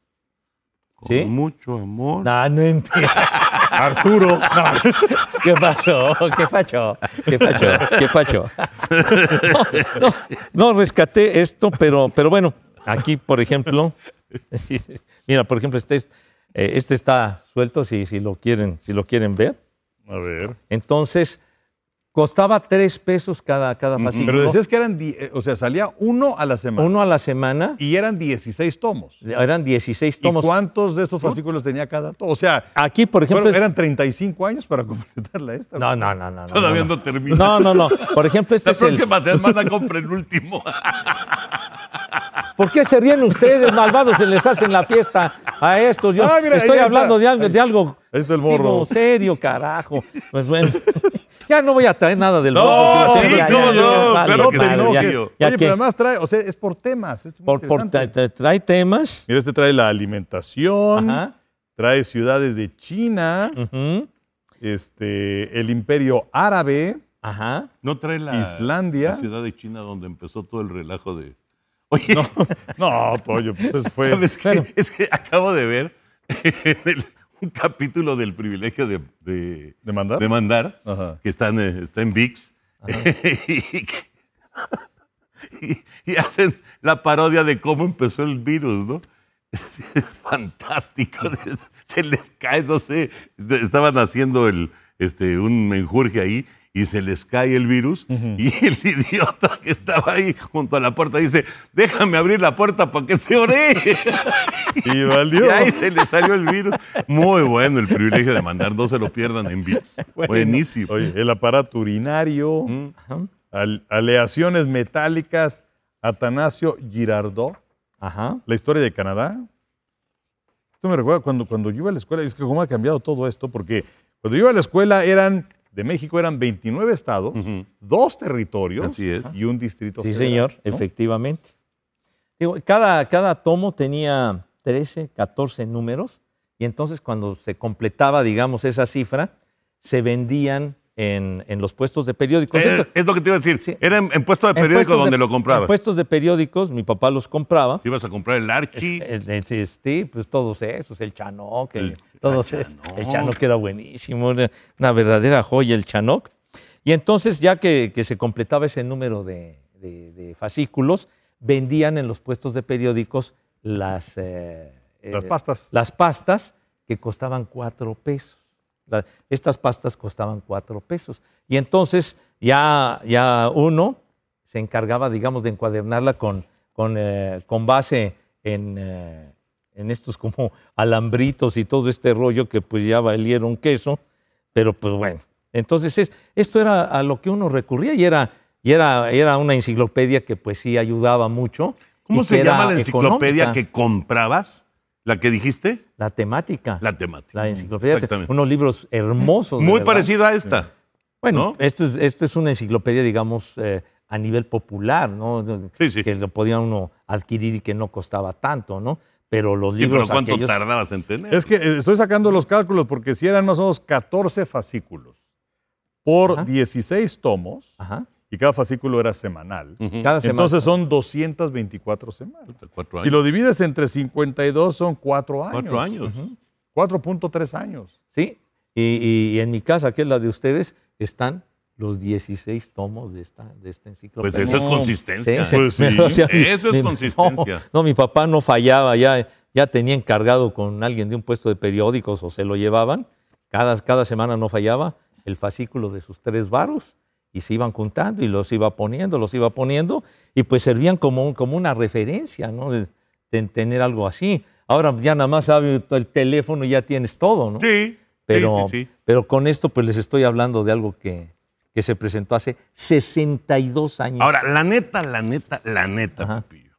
Con ¿Sí? mucho amor. No, no entiendo. Arturo. ¿Qué pasó? ¿Qué pacho? ¿Qué pacho? ¿Qué pacho? No, no, no, rescaté esto, pero, pero bueno, aquí, por ejemplo, mira, por ejemplo, este, es- eh, este está suelto si, si, lo quieren, si lo quieren ver. A ver. Entonces, costaba tres pesos cada, cada fascículo. Pero decías que eran, eh, o sea, salía uno a la semana. Uno a la semana, Y eran 16 tomos. eran 16 ¿Y tomos. cuántos de estos fascículos tenía cada tomo? O sea, Aquí, por ejemplo, eran 35 años para completarla esta. no, no, no, no, no. Todavía no, no termina. no, no, no. Por ejemplo, este La es el, próxima semana compra el último. ¿Por qué se ríen ustedes, malvados? Se les hacen la fiesta a estos. Yo Ah, mira, estoy hablando de algo, de algo Ahí está el digo, morro. serio, carajo. Pues bueno, ya no voy a traer nada del No, sí, no, vale, claro que madre, no, ya, ya Oye, que pero además trae, o sea, es por temas. es por- por- trae temas. Mira, este trae la alimentación, Ajá. trae ciudades de China, este, el imperio árabe, Ajá. No trae la, Islandia. la ciudad de China donde empezó todo el relajo de. Oye, No, Toyo, pues fue. Es que acabo de ver en el- un capítulo del privilegio de, de, ¿De mandar? de mandar, que está en, eh, está en VIX, y, que- y- y hacen la parodia de cómo empezó el virus, ¿no? Es, es fantástico. Se les cae, no sé, estaban haciendo el, este, un menjurje ahí y se les cae el virus y el idiota que estaba ahí junto a la puerta dice, déjame abrir la puerta para que se ore. Y valió. Y ahí se le salió el virus. Muy bueno el privilegio de mandar, no se lo pierdan en VIX. Buenísimo. Oye, el aparato urinario, al- aleaciones metálicas, Atanasio Girardot, Ajá. la historia de Canadá. Esto me recuerda cuando, cuando yo iba a la escuela, es que cómo ha cambiado todo esto, porque cuando yo iba a la escuela eran, de México eran 29 estados, dos territorios Así es. y un distrito Sí, federal, señor, ¿no? efectivamente. Digo, cada, cada tomo tenía 13, 14 números y entonces cuando se completaba, digamos, esa cifra, se vendían en, en los puestos de periódicos. Eh, Esto- es lo que te iba a decir. Sí. Era en, en de en puestos de- donde lo En comprabas. puestos de periódicos, mi papá los compraba. Si ibas a comprar el Archie. El- sí, pues todos esos, el Chanoc, el, El- todos el. Chanoc. El Chanoc era buenísimo, una verdadera joya el Chanoc. Y entonces, ya que, que se completaba ese número de, de- de fascículos, vendían en los puestos de periódicos las, eh, Las eh, pastas. las pastas que costaban cuatro pesos. La- estas pastas costaban cuatro pesos. Y entonces ya, ya uno se encargaba, digamos, de encuadernarla con, con, eh, con base en, eh, en estos como alambritos y todo este rollo que pues ya valieron queso. Pero pues bueno, entonces es, esto era a lo que uno recurría y era, y era, era una enciclopedia que pues sí ayudaba mucho. ¿Cómo se llama la enciclopedia económica. que comprabas? ¿La que dijiste? La temática. La temática. La enciclopedia, Exactamente. unos libros hermosos. Muy parecida a esta. Bueno, ¿no? esto, es, esto es una enciclopedia, digamos, eh, a nivel popular, ¿no? Sí, sí. Que lo podía uno adquirir y que no costaba tanto, ¿no? Pero los Sí, pero libros ¿cuánto aquellos... tardabas en tener? Es que estoy sacando los cálculos porque si eran más o menos 14 fascículos por Ajá. 16 tomos Ajá. y cada fascículo era semanal. Ujú. Cada semana. Entonces son 224 semanas. Si lo divides entre 52 son 4 años. Cuatro años. Ujú. 4.3 años. Sí. Y, y- y en mi casa, que es la de ustedes, están los 16 tomos de esta, de esta enciclopedia. Pues eso es consistencia. Sí, Pues sí, eso es consistencia. No, no, mi papá no fallaba, ya, ya tenía encargado con alguien de un puesto de periódicos o se lo llevaban. Cada, cada semana no fallaba el fascículo de sus tres varos y se iban juntando y los iba poniendo, los iba poniendo y pues servían como, un- como una referencia, ¿no? De, de tener algo así. Ahora ya nada más sabes el teléfono y ya tienes todo, ¿no? Sí, Pero, sí, sí, sí. pero con esto pues les estoy hablando de algo que, que se presentó hace 62 años. Ahora, la neta, la neta, la neta. Pepillo.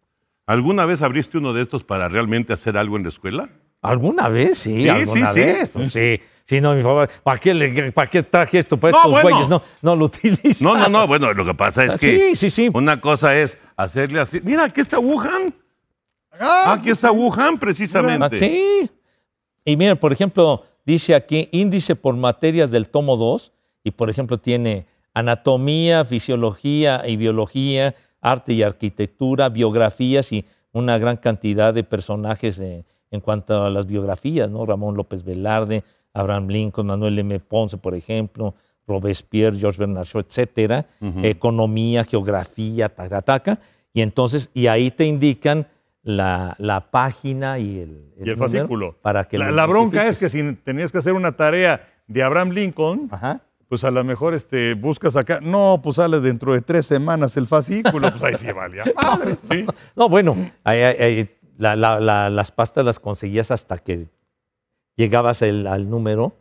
¿Alguna vez abriste uno de estos para realmente hacer algo en la escuela? ¿Alguna vez? Sí, Sí, alguna sí, sí. vez. Pues sí. Sí, no, mi favor, ¿para qué, le- ¿para qué traje esto para No, estos bueno. güeyes? No, no lo utilizo. No, no, no. Bueno, lo que pasa es Ah, que sí, sí, sí. una cosa es hacerle así. Mira, aquí está Wuhan. Ah, aquí está Wuhan, precisamente. Ah, sí. Y mira, por ejemplo, dice aquí índice por materias del tomo 2 y por ejemplo tiene anatomía, fisiología y biología, arte y arquitectura, biografías y una gran cantidad de personajes eh, en cuanto a las biografías, ¿no? Ramón López Velarde, Abraham Lincoln, Manuel M. Ponce, por ejemplo, Robespierre, George Bernard Shaw, etcétera, economía, geografía, taca, taca, y entonces, y ahí te indican la, la página y el, Y el fascículo. Para que la, la bronca es que si tenías que hacer una tarea de Abraham Lincoln, Ajá. Pues a lo mejor este, buscas acá. No, pues sale dentro de tres semanas el fascículo. Pues ahí sí valía. madre, sí. No, bueno, ahí- ahí- ahí la- la- la- las pastas las conseguías hasta que llegabas el- al número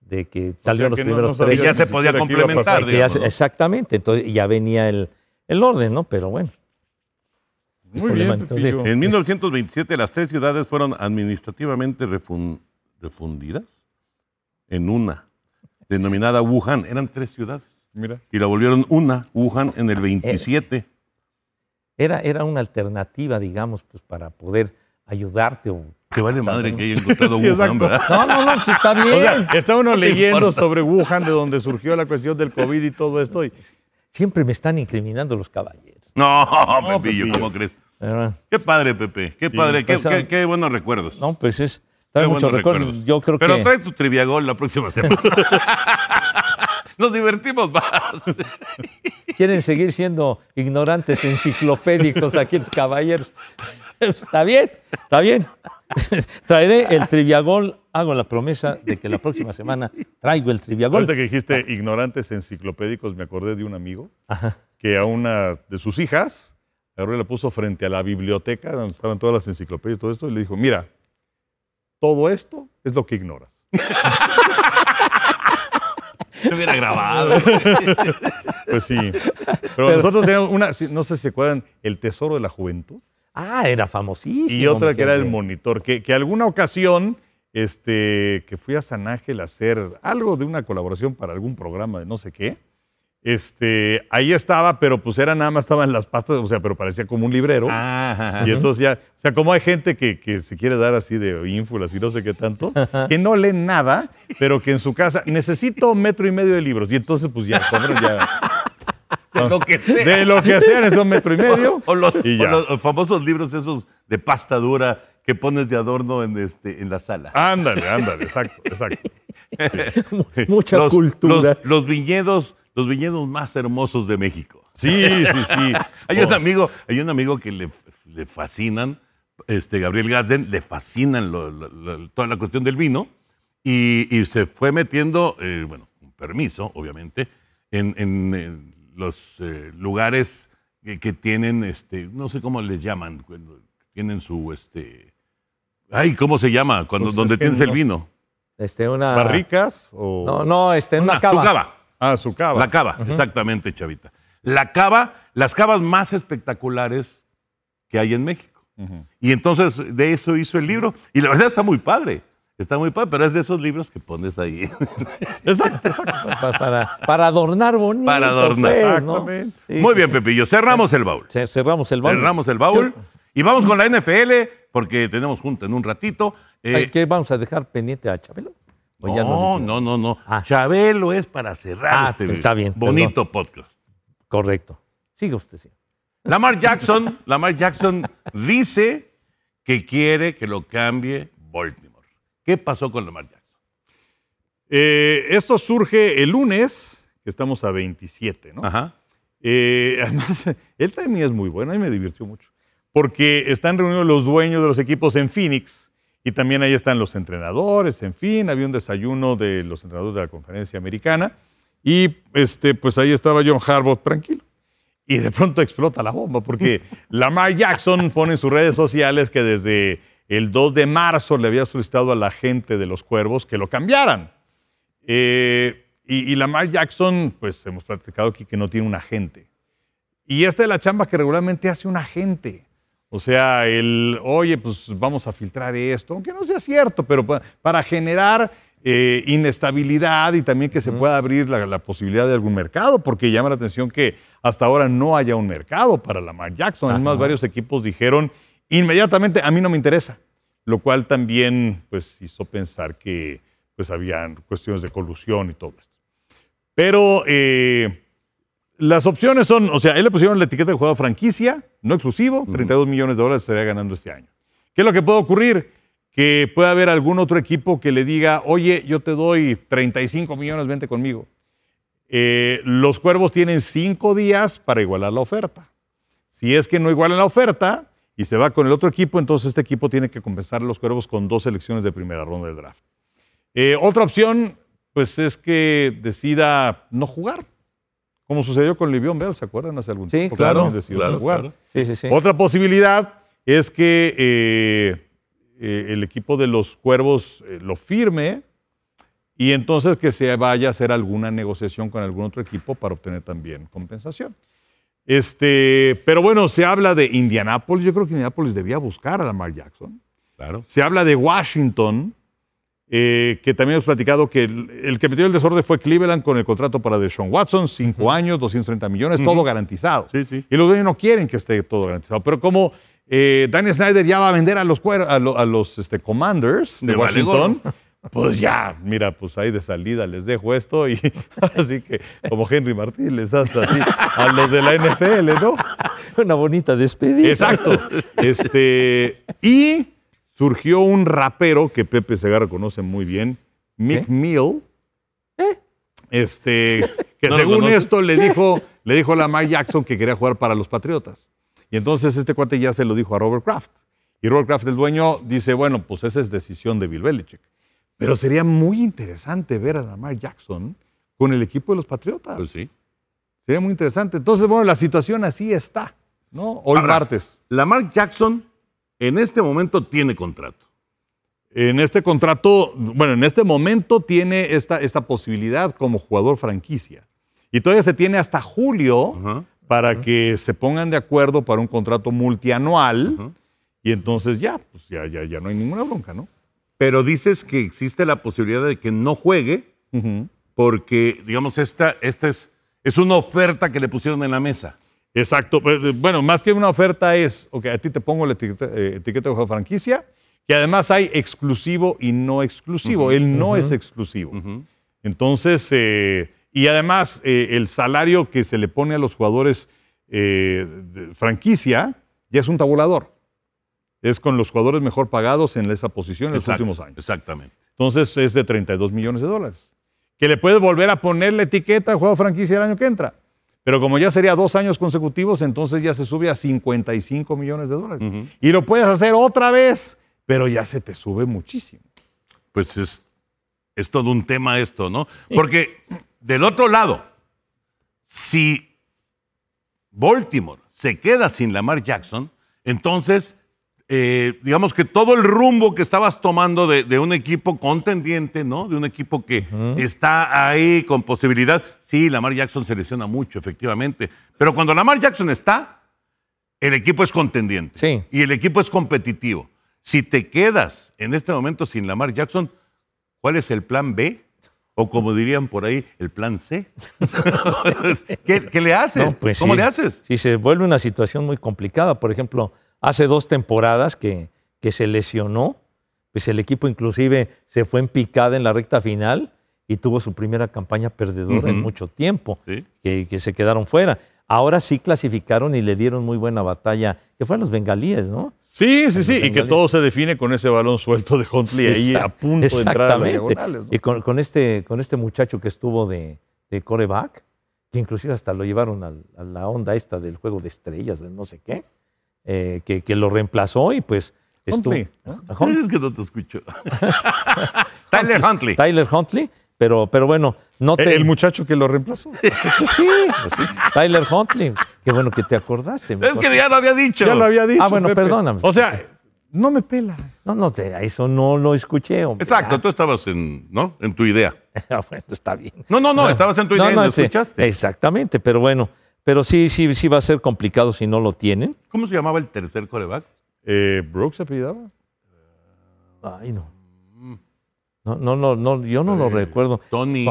de que salieron los que primeros no tres. Y ya se podía complementar. que exactamente, entonces ya venía el, el orden, ¿no? Pero bueno. Muy bien, entonces-. En 1927 las tres ciudades fueron administrativamente refun- refundidas en una, denominada Wuhan. Eran tres ciudades. Mira. Y la volvieron una, Wuhan, en el 27. Era, era una alternativa, digamos, pues para poder ayudarte. O... Que vale madre que haya encontrado Sí, Wuhan, exacto. ¿verdad? No, no, no, sí está bien. O sea, está uno leyendo sobre Wuhan, de donde surgió la cuestión del COVID y todo esto. Y, Siempre me están incriminando los caballeros. No, No, Pepillo, Pepillo. ¿cómo crees? Pero, Qué padre, Pepe. Qué padre, qué, pues, qué- qué buenos recuerdos. No, pues es. Trae muchos recuerdos. recuerdos. Yo creo Pero que. trae tu triviagol la próxima semana. Nos divertimos más. quieren seguir siendo ignorantes enciclopédicos aquí los caballeros. Está bien, está bien. Traeré el triviagol. Hago la promesa de que la próxima semana traigo el triviagol. ahorita que dijiste ignorantes enciclopédicos, me acordé de un amigo Ajá. que a una de sus hijas, y la puso frente a la biblioteca donde estaban todas las enciclopedias y todo esto, y le dijo, mira, todo esto es lo que ignoras. Me hubiera grabado. Pues sí. Pero, nosotros teníamos una, no sé si se acuerdan, El Tesoro de la Juventud. Ah, era famosísimo. Y otra que era el monitor, que, que alguna ocasión este, que fui a San Ángel a hacer algo de una colaboración para algún programa de no sé qué. Este, ahí estaba, pero pues era nada más estaban las pastas, o sea, pero parecía como un librero. Ajá. Y entonces ya, o sea, como hay gente que, que se quiere dar así de ínfulas y no sé qué tanto, que no leen nada, pero que en su casa necesito un metro y medio de libros. Y entonces, pues ya, compran ya. De lo que sea. De lo que sea, necesito un metro y medio. O los, y o ya. los famosos libros esos de pasta dura que pones de adorno en, este, en la sala. Ándale, ándale, exacto, exacto. Mucha los, cultura. Los, los viñedos, los viñedos más hermosos de México. Sí, sí, sí. Hay un amigo, hay un amigo que le, le fascinan, este Gabriel Gazden, le fascinan lo- lo- lo- toda la cuestión del vino y, y se fue metiendo, eh, bueno, con permiso, obviamente, en, en, los eh, lugares que, que tienen, este, no sé cómo les llaman, cuando tienen su, este, ay, ¿cómo se llama? Cuando Pues donde tienes el no- vino. Este, una. ¿Barricas o...? No, no, este, una, Una, cava. su cava. Ah, su cava. La cava, exactamente, Chavita. La cava, las cavas más espectaculares que hay en México. Y entonces de eso hizo el libro. Y la verdad está muy padre. Está muy padre, pero es de esos libros que pones ahí. Exacto, exacto. Pa- Para, para adornar bonito. Para adornar. pues, ¿no? Exactamente. Sí, muy sí, bien, sí. Pepillo. Cerramos el baúl. Ce- Cerramos el baúl. Cerramos el baúl. Y vamos con la NFL, porque tenemos junta en un ratito. Eh, ¿Qué vamos a dejar pendiente a Chabelo? ¿O ya no, no, no, no. Ah. Chabelo es para cerrar Ah, este está bien, bonito podcast. Correcto. Sigue usted, sí. Lamar Jackson, Lamar Jackson dice que quiere que lo cambie Baltimore. ¿Qué pasó con Lamar Jackson? Eh, esto surge el lunes, que estamos a 27, ¿no? Ajá. Eh, además, él también es muy bueno y me divirtió mucho. Porque están reunidos los dueños de los equipos en Phoenix y también ahí están los entrenadores, en fin, había un desayuno de los entrenadores de la conferencia americana Y este, pues ahí estaba John Harbaugh tranquilo. Y de pronto explota la bomba porque Lamar Jackson pone en sus redes sociales que desde el 2 de marzo le había solicitado a la gente de los Cuervos que lo cambiaran. Eh, y, y Lamar Jackson, pues hemos platicado aquí que no tiene un agente. Y esta es la chamba que regularmente hace un agente. O sea, el, oye, pues vamos a filtrar esto, aunque no sea cierto, pero pa- para generar eh, inestabilidad y también que se pueda abrir la, la posibilidad de algún mercado, porque llama la atención que hasta ahora no haya un mercado para Lamar Jackson. Además, varios equipos dijeron inmediatamente, a mí no me interesa, lo cual también pues, hizo pensar que pues, habían cuestiones de colusión y todo esto. Pero eh, las opciones son, o sea, él le pusieron la etiqueta de jugador franquicia, no exclusivo, 32 millones de dólares estaría ganando este año. ¿Qué es lo que puede ocurrir? Que pueda haber algún otro equipo que le diga, oye, yo te doy 35 millones, vente conmigo. Eh, los cuervos tienen cinco días para igualar la oferta. Si es que no igualan la oferta y se va con el otro equipo, entonces este equipo tiene que compensar a los cuervos con dos selecciones de primera ronda del draft. Eh, otra opción, pues es que decida no jugar, como sucedió con Livion Bell, ¿se acuerdan? Hace algún Sí, tiempo. claro, claro, jugar. claro. Sí, sí, sí. Otra posibilidad es que eh, eh, el equipo de los Cuervos eh, lo firme y entonces que se vaya a hacer alguna negociación con algún otro equipo para obtener también compensación. Este, pero bueno, se habla de Indianápolis. Yo creo que Indianápolis debía buscar a Lamar Jackson. Claro. Se habla de Washington, eh, que también hemos platicado que el, el que metió el desorden fue Cleveland con el contrato para Deshaun Watson, cinco años, 230 millones, todo garantizado. Sí, sí. Y los dueños no quieren que esté todo garantizado. Pero como eh, Daniel Snyder ya va a vender a los, a lo- a los este, Commanders de Washington, pues ya, mira, pues ahí de salida les dejo esto y así que como Henry Martín les hace así a los de la NFL, ¿no? Una bonita despedida. Exacto. Este, y surgió un rapero que Pepe Segarra conoce muy bien, Mick ¿Qué? Mill. Este, que No según esto le dijo, le dijo a Lamar Jackson que quería jugar para los Patriotas. Y entonces este cuate ya se lo dijo a Robert Kraft. Y Robert Kraft, el dueño, dice, bueno, pues esa es decisión de Bill Belichick. Pero sería muy interesante ver a Lamar Jackson con el equipo de los Patriotas. Pues sí. Sería muy interesante. Entonces, bueno, la situación así está, ¿no? Hoy Ahora, martes. Lamar Jackson en este momento tiene contrato. En este contrato, bueno, en este momento tiene esta, esta posibilidad como jugador franquicia. Y todavía se tiene hasta julio para que se pongan de acuerdo para un contrato multianual. Y entonces ya, pues ya, ya, ya no hay ninguna bronca, ¿no? Pero dices que existe la posibilidad de que no juegue porque, digamos, esta, esta es, es una oferta que le pusieron en la mesa. Exacto. Eh, Bueno, más que una oferta es, ok, a ti te pongo la etiqueta, eh, etiqueta de franquicia, que además hay exclusivo y no exclusivo. Él no es exclusivo. Entonces, eh, y además eh, el salario que se le pone a los jugadores eh, de franquicia ya es un tabulador. Es con los jugadores mejor pagados en esa posición en los últimos años. Exactamente. Entonces es de 32 millones de dólares. Que le puedes volver a poner la etiqueta de jugador franquicia el año que entra. Pero como ya sería dos años consecutivos, entonces ya se sube a 55 millones de dólares. Y lo puedes hacer otra vez, pero ya se te sube muchísimo. Pues es, es todo un tema esto, ¿no? Porque del otro lado, si Baltimore se queda sin Lamar Jackson, entonces, eh, digamos que todo el rumbo que estabas tomando de, de un equipo contendiente, ¿no? De un equipo que está ahí con posibilidad. Sí, Lamar Jackson se lesiona mucho, efectivamente. Pero cuando Lamar Jackson está, el equipo es contendiente. Sí. Y el equipo es competitivo. Si te quedas en este momento sin Lamar Jackson, ¿cuál es el plan B? O como dirían por ahí, el plan C. ¿Qué, qué le haces? No, pues ¿Cómo sí. le haces? Sí, se vuelve una situación muy complicada. Por ejemplo, hace dos temporadas que, que se lesionó, pues el equipo inclusive se fue en picada en la recta final y tuvo su primera campaña perdedora en mucho tiempo, Sí. que, que se quedaron fuera. Ahora sí clasificaron y le dieron muy buena batalla, que fue a los bengalíes, ¿no? Sí, sí, sí. Y que todo se define con ese balón suelto de Huntley ahí a punto de entrar a. Y con, con este, con este muchacho que estuvo de, de coreback, que inclusive hasta lo llevaron al- a, la onda esta del juego de estrellas, de no sé qué, eh, que, que lo reemplazó y pues estuvo. Huntley, ¿no? Ajá. Es que no te escucho. Tyler Huntley. Tyler Huntley, pero, pero bueno, no El, te... el muchacho que lo reemplazó. Sí, pues sí. Tyler Huntley. Qué bueno que te acordaste. Es que ya lo había dicho. Ya lo había dicho. Ah, bueno, Pepe. perdóname. O sea, no me pela. No, no, te, eso no lo escuché, hombre. Exacto, tú estabas en, ¿no? en tu idea. Ah, bueno, está bien. No, no, no, estabas en tu idea y lo sí, escuchaste. Exactamente, pero bueno, pero sí, sí, sí va a ser complicado si no lo tienen. ¿Cómo se llamaba el tercer coreback? Eh, ¿Brooks se apellidaba? Ay, no. No, no, no, no, yo no lo Eh, recuerdo. Tony.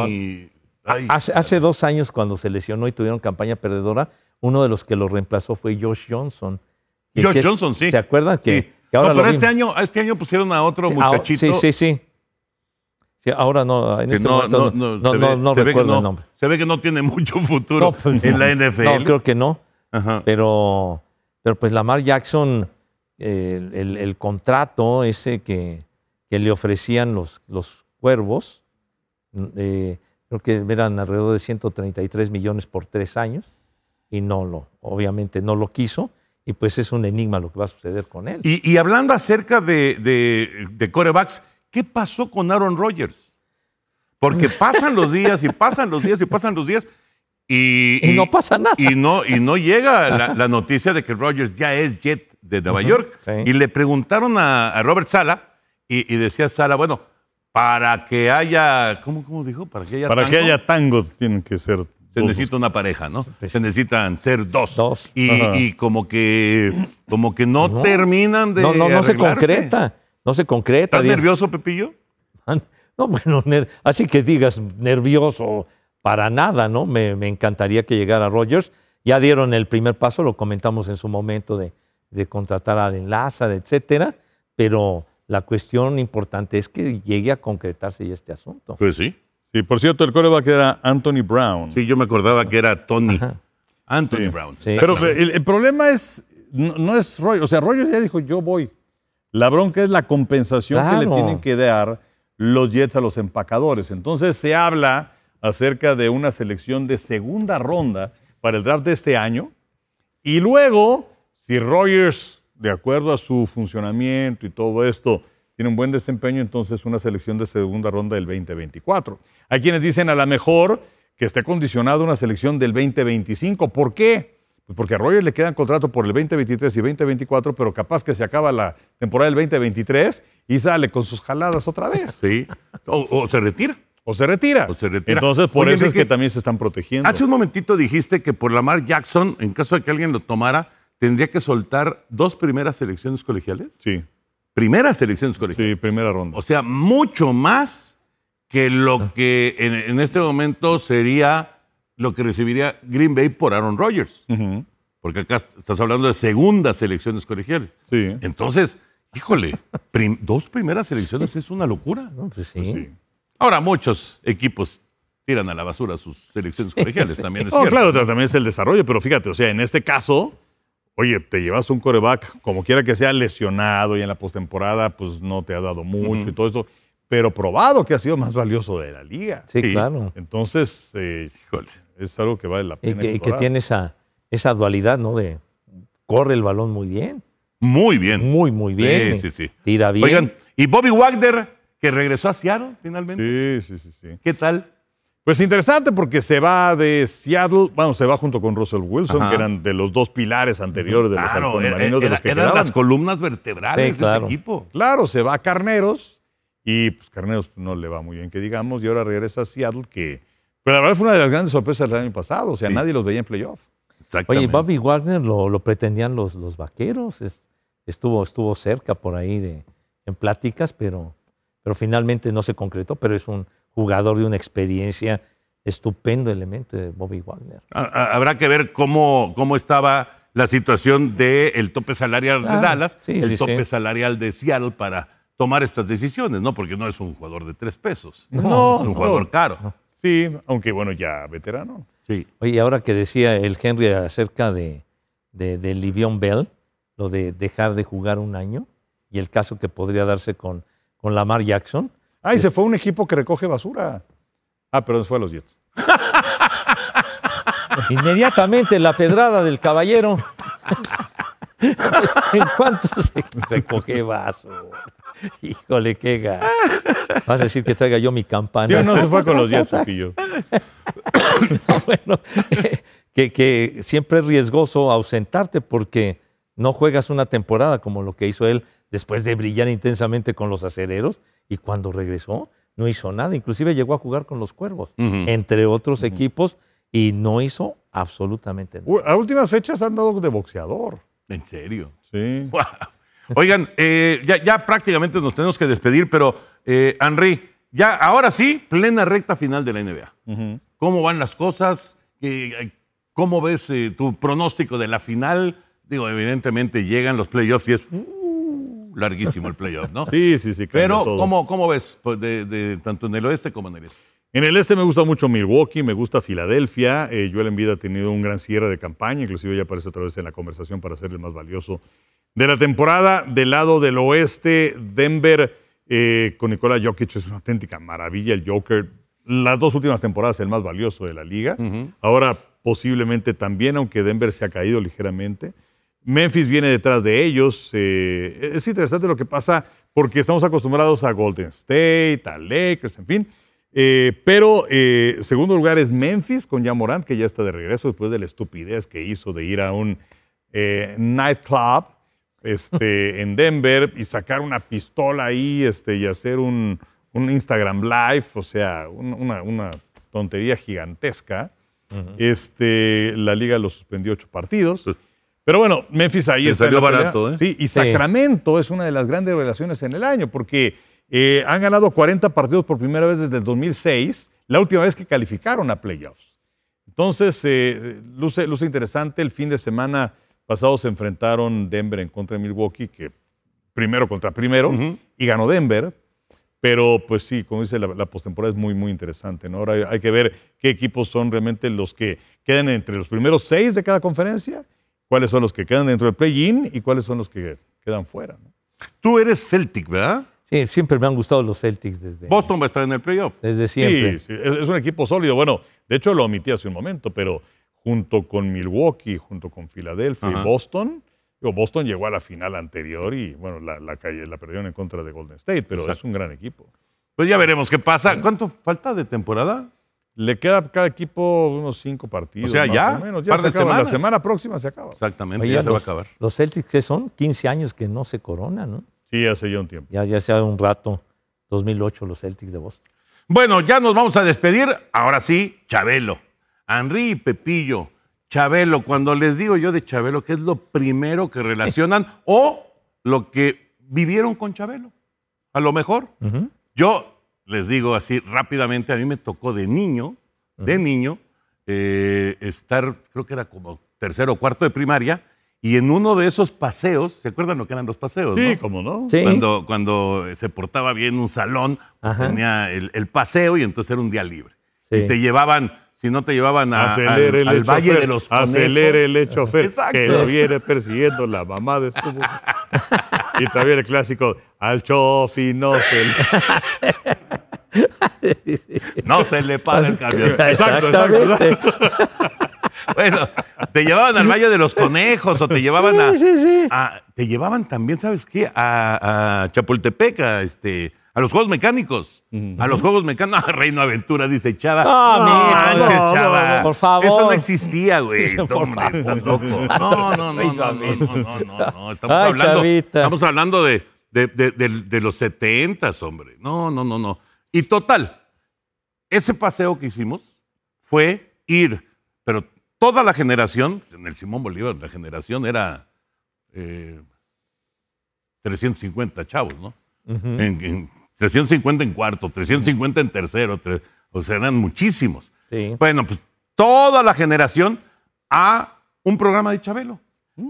Ay, Hace, hace dos años, cuando se lesionó y tuvieron campaña perdedora, uno de los que lo reemplazó fue Josh Johnson. Y Josh que Johnson, sí. ¿Se acuerdan que, sí. que ahora no, lo pero este año, este año pusieron a otro Sí, muchachito. Sí, sí, sí. Sí, ahora no, en que este no, momento no, no, ve- recuerdo no- el nombre. Se ve que no tiene mucho futuro pues, en la NFL. No, creo que no. Ajá. Pero, pero pues Lamar Jackson, eh, el, contrato ese que, que le ofrecían los, los cuervos, eh, creo que eran alrededor de 133 millones por tres años, y no lo, obviamente no lo quiso, y pues es un enigma lo que va a suceder con él. Y, y hablando acerca de, de, de corebacks, ¿qué pasó con Aaron Rodgers? Porque pasan los días y pasan los días y pasan los días y, Y no pasa nada. Y no, y no llega la, la noticia de que Rodgers ya es Jet de Nueva York. sí. Y le preguntaron a, a Robert Sala y, y decía Sala, bueno, para que haya, ¿cómo, cómo dijo? Para que haya Para que tango, haya tangos tienen que ser. se dos. necesita una pareja, ¿no? Se necesitan ser dos. Dos. Y, como que como que no, No. terminan de no, no, no se concreta, no se concreta. ¿Estás nervioso, Pepillo? No, bueno, ner- así que digas nervioso para nada, ¿no? Me, me encantaría que llegara Rogers. Ya dieron el primer paso, lo comentamos en su momento de, de contratar al Enlaza, etcétera, pero la cuestión importante es que llegue a concretarse ya este asunto. Pues sí. Sí, por cierto, el coreback era Anthony Brown. Sí, yo me acordaba que era Tony. Ajá. Anthony Sí. Brown. Sí. Pero el, el problema es, no, no es Roy, o sea, Rogers ya dijo, yo voy. La bronca es la compensación que le tienen que dar los Jets a los empacadores. Entonces se habla acerca de una selección de segunda ronda para el draft de este año. Y luego, si Rogers, de acuerdo a su funcionamiento y todo esto, tiene un buen desempeño, entonces una selección de segunda ronda del 2024. Hay quienes dicen a lo mejor que esté condicionado a una selección del 2025. ¿Por qué? Porque a Rogers le quedan contrato por el 2023 y 2024, pero capaz que se acaba la temporada del 2023 y sale con sus jaladas otra vez. Sí. O, o se retira. O se retira. O se retira. Entonces, por Oye, eso es que también se están protegiendo. Hace un momentito dijiste que por Lamar Jackson, en caso de que alguien lo tomara, tendría que soltar dos primeras selecciones colegiales. Sí, Primeras selecciones colegiales. sí, primera ronda. O sea, mucho más que lo que en, en este momento sería lo que recibiría Green Bay por Aaron Rodgers. Porque acá estás hablando de segundas selecciones colegiales. Sí. Entonces, híjole, prim- dos primeras selecciones es una locura. ¿no? Pues sí. Pues sí. Ahora, muchos equipos tiran a la basura sus selecciones colegiales, también es No, cierto. claro, también es el desarrollo, pero fíjate, o sea, en este caso, oye, te llevas un coreback, como quiera que sea lesionado y en la postemporada, pues no te ha dado mucho y todo eso, pero probado que ha sido más valioso de la liga. Sí, Sí. claro. Entonces, eh, es algo que vale la Y pena. que, y que tiene esa, esa dualidad, ¿no? De corre el balón muy bien, Muy bien. muy, muy bien. Sí, sí, sí. Tira bien. Oigan, y Bobby Wagner, que regresó a Seattle finalmente. Sí, sí, sí, sí. ¿Qué tal? Pues interesante porque se va de Seattle, bueno, se va junto con Russell Wilson, Ajá. que eran de los dos pilares anteriores de los Claro, era- marinos de era- los que eran quedaban. las columnas vertebrales Sí, de claro. ese equipo. Claro, se va a Carneros y pues Carneros no le va muy bien que digamos y ahora regresa a Seattle que pero la verdad fue una de las grandes sorpresas del año pasado, o sea, Sí. nadie los veía en playoff. Oye, Exactamente. Bobby Wagner lo, lo pretendían los, los vaqueros. es- estuvo, estuvo cerca por ahí de, en pláticas, pero, pero finalmente no se concretó. Pero es un jugador de una experiencia estupendo elemento de Bobby Wagner. Ha- ha- Habrá que ver cómo, cómo estaba la situación del tope salarial de Dallas, sí, el sí, tope sí. salarial de Seattle para tomar estas decisiones, ¿no? Porque no es un jugador de tres pesos. No, es un jugador no. caro. Sí, aunque bueno, ya veterano. Sí. Oye, ahora que decía el Henry acerca de, de, de Livion Bell, lo de dejar de jugar un año y el caso que podría darse con, con Lamar Jackson. Ah, y se fue a un equipo que recoge basura. Ah, pero fue a los Jets. Inmediatamente la pedrada del caballero. ¿En cuánto se recoge vaso? Híjole, qué gacho. Vas a decir que traiga yo mi campana. ¿Sí o no se fue con los Jets, Pepillo? bueno, que, que siempre es riesgoso ausentarte porque no juegas una temporada como lo que hizo él después de brillar intensamente con los acereros y cuando regresó no hizo nada. Inclusive llegó a jugar con los Cuervos, entre otros equipos, y no hizo absolutamente nada. A últimas fechas han dado de boxeador. ¿En serio? Sí. Guau. Oigan, eh, ya, ya prácticamente nos tenemos que despedir, pero eh, Henry, ya ahora sí, plena recta final de la NBA. ¿Cómo van las cosas? ¿Qué- ¿Cómo ves eh, tu pronóstico de la final? Digo, evidentemente llegan los playoffs y es uh, larguísimo el playoff, ¿no? Sí, sí, sí. Pero, todo. ¿cómo, cómo ves? Pues, de, de- tanto en el oeste como en el este. En el este me gusta mucho Milwaukee, me gusta Filadelfia. Eh, Joel Embiid ha tenido un gran cierre de campaña, inclusive ya aparece otra vez en la conversación para ser el más valioso de la temporada. Del lado del oeste, Denver eh, con Nikola Jokic es una auténtica maravilla. El Joker, las dos últimas temporadas, el más valioso de la liga. Ahora posiblemente también, aunque Denver se ha caído ligeramente. Memphis viene detrás de ellos. eh, es interesante lo que pasa porque estamos acostumbrados a Golden State, a Lakers, en fin. Eh, pero eh, segundo lugar es Memphis con Morant, que ya está de regreso después de la estupidez que hizo de ir a un nightclub este, en Denver y sacar una pistola ahí este, y hacer un, un Instagram Live, o sea, un- una, una tontería gigantesca. este, la liga lo suspendió ocho partidos. Pero bueno, Memphis ahí está. salió barato, ¿eh? Sí, y Sacramento es una de las grandes revelaciones en el año porque eh, han ganado 40 partidos por primera vez desde el 2006, la última vez que calificaron a playoffs. Entonces, eh, luce, luce interesante. El fin de semana pasado se enfrentaron Denver en contra de Milwaukee, que primero contra primero, Ujú. y ganó Denver. Pero, pues sí, como dice, la, la postemporada es muy, muy interesante. ¿no? Ahora hay, hay que ver qué equipos son realmente los que quedan entre los primeros seis de cada conferencia, cuáles son los que quedan dentro del play-in y cuáles son los que quedan fuera. ¿no? Tú eres Celtic, ¿verdad? Sí, siempre me han gustado los Celtics desde, Boston va a estar en el playoff. desde siempre. Sí, sí, es, es un equipo sólido. Bueno, de hecho lo omití hace un momento, pero junto con Milwaukee, junto con Filadelfia Ajá. y Boston, digo, Boston llegó a la final anterior y bueno, la, la, calle- la perdieron en contra de Golden State, pero Exacto. es un gran equipo. Pues ya veremos qué pasa. ¿Cuánto falta de temporada? Le queda a cada equipo unos cinco partidos. O sea, más ya, o menos. par se de acaba. La semana próxima se acaba. Exactamente, Oye, ya se va a acabar. los Celtics, ¿qué son? 15 años que no se coronan, ¿no? Sí, hace ya un tiempo. Ya, ya sea un rato, 2008, los Celtics de Boston. Bueno, ya nos vamos a despedir. Ahora sí, Chabelo. Henry y Pepillo. Chabelo, cuando les digo yo de Chabelo, ¿qué es lo primero que relacionan o lo que vivieron con Chabelo? A lo mejor. Yo les digo así rápidamente, a mí me tocó de niño, de niño, eh, estar, creo que era como tercero o cuarto de primaria, y en uno de esos paseos, ¿se acuerdan lo que eran los paseos? Sí, no? cómo no. Sí. Cuando, cuando se portaba bien un salón, pues tenía el, el paseo y entonces era un día libre. Sí. Y te llevaban, si no te llevaban a, al, Acelere Valle de los Conejos. Acelere el hecho Fer, Exacto. que lo viene persiguiendo la mamá de su Y también el clásico, al chofi no se le... No se le para el camión. Exacto, exacto. Bueno, te llevaban al Valle de los Conejos o te llevaban a, a- te llevaban también, ¿sabes qué? A, a Chapultepec, a, este, a los juegos mecánicos. A los juegos mecánicos. Reino Aventura, dice Chava. No, Chava. no por favor. Eso no existía, güey. Sí, por pues, No, no, no, no, no, no, no, Estamos, hablando, estamos hablando de, de, de, los setentas, hombre. No, no, no, no. Y total, ese paseo que hicimos fue ir, pero toda la generación, en el Simón Bolívar, la generación era eh, 350 chavos, ¿no? En 350 en cuarto, 350 en tercero, o sea, eran muchísimos. Sí. Bueno, pues toda la generación a un programa de Chabelo,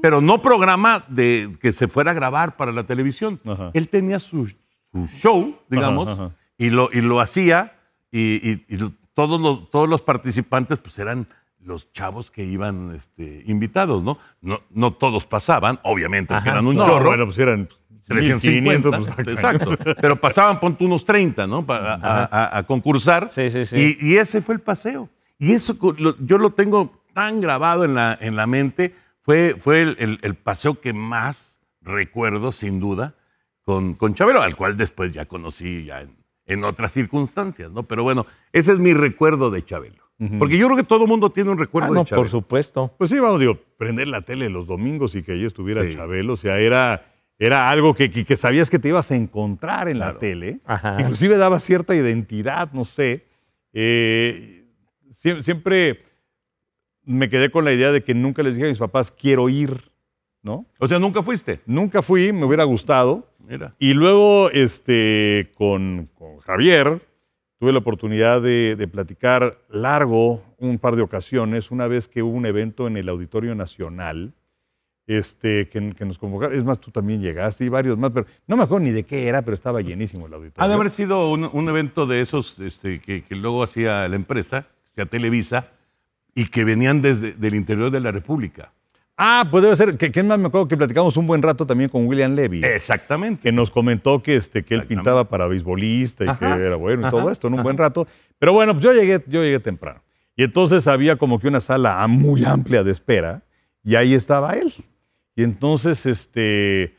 pero no programa de que se fuera a grabar para la televisión. Ajá. Él tenía su, su show, digamos, Ajá, ajá. Y, lo, y lo hacía y, y- y lo- todos, los, todos los participantes pues eran los chavos que iban este, invitados, ¿no? ¿no? No todos pasaban, obviamente, porque eran un No, chorro. bueno, pues eran 350, 1500, pues, exacto. Pero pasaban, ponte unos 30, ¿no? Pa- a, a- a concursar. Sí, sí, sí. Y, y ese fue el paseo. Y eso lo- yo lo tengo tan grabado en la, en la mente. Fue, fue el, el- el paseo que más recuerdo, sin duda, con, con Chabelo, al cual después ya conocí ya en, en otras circunstancias, ¿no? Pero bueno, ese es mi recuerdo de Chabelo. Porque yo creo que todo mundo tiene un recuerdo Ah, no, de Chabelo. por supuesto. Pues sí, vamos, digo, prender la tele los domingos y que allí estuviera Sí. Chabelo, o sea, era, era algo que, que- que sabías que te ibas a encontrar en la Claro. tele. Ajá. Inclusive daba cierta identidad, no sé. Eh, sie- siempre me quedé con la idea de que nunca les dije a mis papás, quiero ir, ¿no? O sea, nunca fuiste. Nunca fui, me hubiera gustado. Mira. Y luego, este, con, con Javier, tuve la oportunidad de, de platicar largo un par de ocasiones, una vez que hubo un evento en el Auditorio Nacional, este, que, que nos convocaron. Es más, tú también llegaste y varios más, pero no me acuerdo ni de qué era, pero estaba llenísimo el auditorio. Ha de haber sido un, un evento de esos este, que, que luego hacía la empresa, hacía Televisa, y que venían desde del interior de la República. Ah, pues debe ser, que, que más me acuerdo que platicamos un buen rato también con William Levy. Exactamente. que nos comentó que, este, que él pintaba para beisbolista y Ajá, que era bueno y ajá, todo esto en un ajá. buen rato. Pero bueno, pues yo llegué, yo llegué temprano. Y entonces había como que una sala muy amplia de espera y ahí estaba él. Y entonces, este,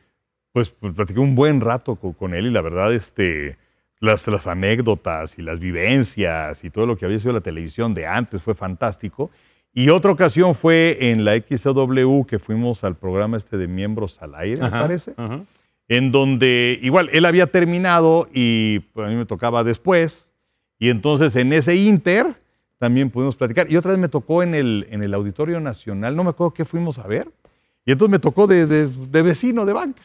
pues, pues, platiqué un buen rato co- con, él y la verdad, este, las, las anécdotas y las vivencias y todo lo que había sido la televisión de antes fue fantástico. Y otra ocasión fue en la XW que fuimos al programa este de miembros al aire, me parece ajá. en donde igual él había terminado y pues, a mí me tocaba después. Y entonces en ese inter también pudimos platicar. Y otra vez me tocó en el, en el Auditorio Nacional, no me acuerdo qué fuimos a ver. Y entonces me tocó de, de- de vecino de banca,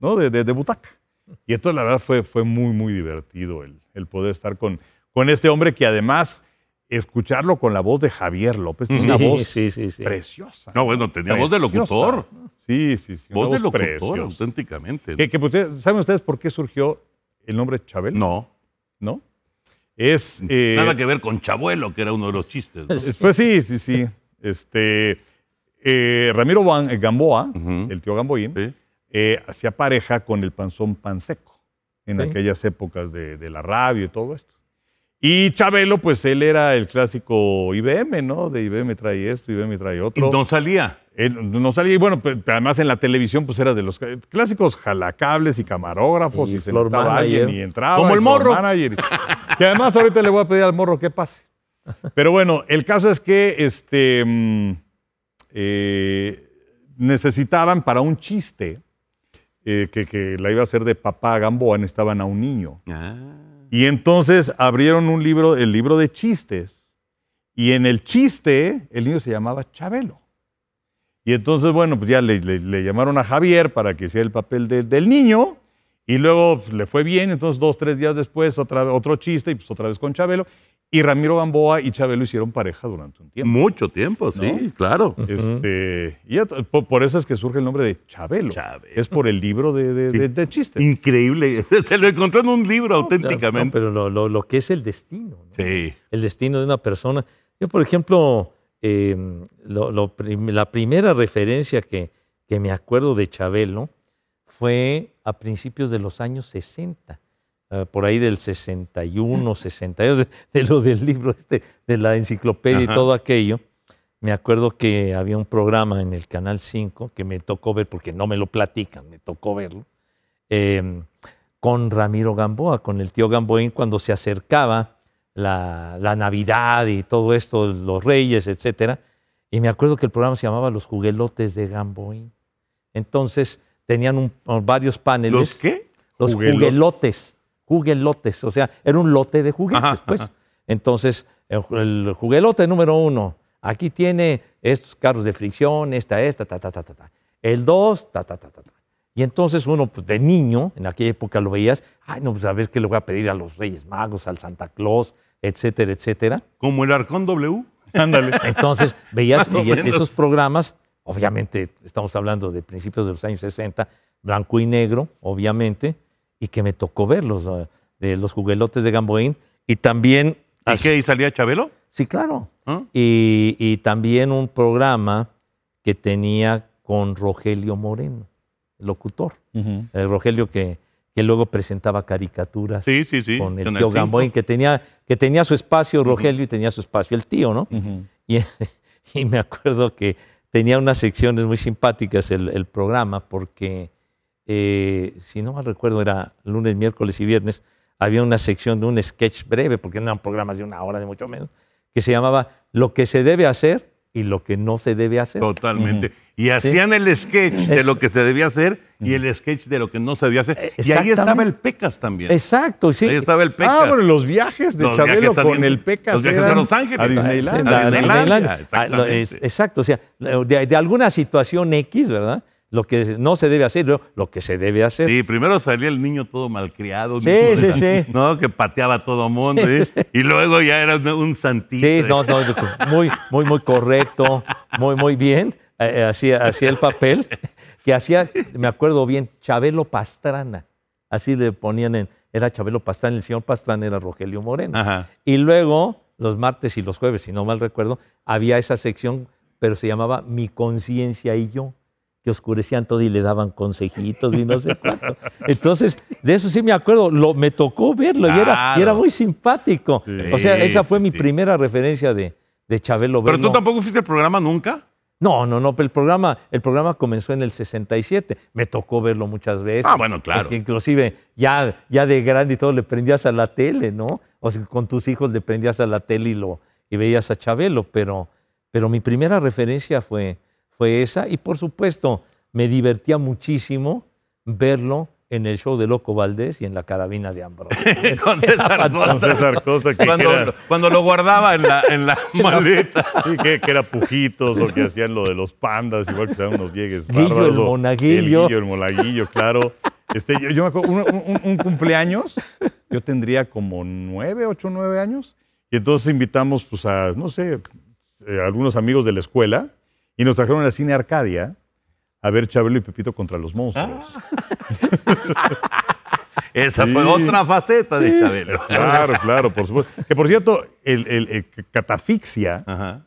¿no? De, de- de butaca. Y entonces la verdad fue, fue muy, muy divertido el, el poder estar con, con este hombre que además escucharlo con la voz de Javier López, una Sí, voz sí, sí, sí. preciosa. No, bueno, tenía voz de locutor. Sí, sí, sí. Voz de locutor, preciosa. auténticamente. Que, que, pues, ¿Saben ustedes por qué surgió el nombre Chabelo? No. ¿No? Es. eh, Nada que ver con Chabuelo, que era uno de los chistes. Pues sí, sí, sí. Este, eh, Ramiro Ban- eh, Gamboa, el tío Gamboín, Sí. eh, hacía pareja con el panzón Panseco en Sí. aquellas épocas de, de la radio y todo esto. Y Chabelo, pues él era el clásico IBM, ¿no? De IBM trae esto, IBM trae Y otro. no salía. Él no salía, y bueno, pe- además en la televisión, pues era de los clásicos jalacables y camarógrafos, y, Y se necesitaba alguien y entraba. Como y el morro. que además ahorita le voy a pedir al morro que pase. Pero bueno, el caso es que este, mm, eh, necesitaban para un chiste eh, que, que la iba a hacer de papá Gamboa, necesitaban a un niño. Ah. Y entonces abrieron un libro, el libro de chistes, y en el chiste el niño se llamaba Chabelo. Y entonces, bueno, pues ya le, le- le llamaron a Javier para que hiciera el papel de- del niño, y luego pues, le fue bien, entonces dos, tres días después otra, otro chiste, y pues otra vez con Chabelo, y Ramiro Gamboa y Chabelo hicieron pareja durante un tiempo. Mucho tiempo, sí, ¿No? claro. Este, y por, por eso es que surge el nombre de Chabelo. Chabelo. Es por el libro de, de- Sí. de- de chistes. Increíble. Se lo encontró en un libro No, auténticamente. pero lo, lo- lo que es el destino. ¿no? Sí. El destino de una persona. Yo, por ejemplo, eh, lo- lo prim- la primera referencia que, que me acuerdo de Chabelo fue a principios de los años 60. Eh, por ahí del 61, 62, de, de lo del libro este, de la enciclopedia y todo aquello. Me acuerdo que había un programa en el Canal 5 que me tocó ver, porque no me lo platican, me tocó verlo, eh, con Ramiro Gamboa, con el tío Gamboín, cuando se acercaba la, la Navidad y todo esto, los Reyes, etcétera. Y me acuerdo que el programa se llamaba Los Juguelotes de Gamboín. Entonces tenían un- varios paneles. ¿Los qué? Los Juguelo- juguelotes. Juguelotes. O sea, era un lote de juguetes, Ajá, pues. ajá. Entonces, el, el juguelote número uno. Aquí tiene estos carros de fricción, esta, esta, ta, ta, ta, ta, ta. El dos, ta, ta, ta, ta, ta. Y entonces uno, pues, de niño, en aquella época lo veías, ay, no, pues a ver qué le voy a pedir a los Reyes Magos, al Santa Claus, etcétera, etcétera. Como el Arcón W. Ándale. Entonces, veías esos programas, obviamente estamos hablando de principios de los años 60, blanco y negro, obviamente, y que me tocó verlos, ¿no? de los juguelotes de Gamboín, y también... ¿Y así- qué? ¿Y salía Chabelo? Sí, claro. ¿Ah? Y, y también un programa que tenía con Rogelio Moreno, el locutor. El Rogelio que, que luego presentaba caricaturas Sí, sí, sí. con el con tío. Gamboín, que tenía, que tenía su espacio Rogelio y tenía su espacio el tío, ¿no? Y, y me acuerdo que tenía unas secciones muy simpáticas el, el programa porque eh, si no mal recuerdo, era lunes, miércoles y viernes, había una sección de un sketch breve, porque no eran programas de una hora, de mucho menos, que se llamaba Lo que se debe hacer y lo que no se debe hacer. Totalmente. Y hacían el sketch de Es- lo que se debía hacer y el sketch de lo que no se debía hacer. Y ahí estaba el Pecas también. Exacto, sí. Ahí estaba el Pecas. Ah, bueno, los viajes de Los Chabelo viajes con el Pecas los viajes a Los Ángeles. A Disneylandia. Ah, exacto, o sea, de, de alguna situación X, ¿verdad? Lo que no se debe hacer, lo, que se debe hacer. Sí, primero salía el niño todo malcriado. Sí, ¿no? sí, sí. No, que pateaba a todo mundo. ¿eh? Y luego ya era un- santito. Sí, ¿eh? no, no, muy, muy, muy correcto, muy, muy bien. Eh, eh, hacía, hacía el papel que hacía, me acuerdo bien, Chabelo Pastrana. Así le ponían en, era Chabelo Pastrana, el señor Pastrana era Rogelio Moreno. Ajá. Y luego, los martes y los jueves, si no mal recuerdo, había esa sección, pero se llamaba Mi conciencia y yo, que oscurecían todo y le daban consejitos y no sé cuánto. Entonces, de eso sí me acuerdo, lo, me tocó verlo y, era, y era muy simpático. Sí, o sea, esa fue mi sí. primera referencia de, de Chabelo Pero tú tampoco fuiste al programa nunca. No, no, no, pero el programa, el programa comenzó en el 67. Me tocó verlo muchas veces. Ah, bueno, claro. Porque inclusive ya, ya de grande y todo le prendías a la tele, ¿no? O sea, con tus hijos le prendías a la tele y, lo, y veías a Chabelo, pero, pero mi primera referencia fue, fue esa. Y por supuesto, me divertía muchísimo verlo en el show de Loco Valdés y en la carabina de Ambrosio. Con César Con Costa. César Costa, que, Cuando, era, cuando lo guardaba en la, en la maleta. sí, que, que era pujitos o que hacían lo de los pandas, igual que se daban unos llegues Guillo, bárbaros, el monaguillo. El Guillo, el monaguillo, claro. Este, yo, yo me acuerdo, un, un- un cumpleaños, yo tendría como nueve, ocho, nueve años, y entonces invitamos pues, a, no sé, eh, algunos amigos de la escuela, y nos trajeron al cine Arcadia a ver Chabelo y Pepito contra los monstruos. Esa Sí. fue otra faceta de Chabelo. Claro, claro, por supuesto. Que por cierto, el, el- el catafixia Ajá.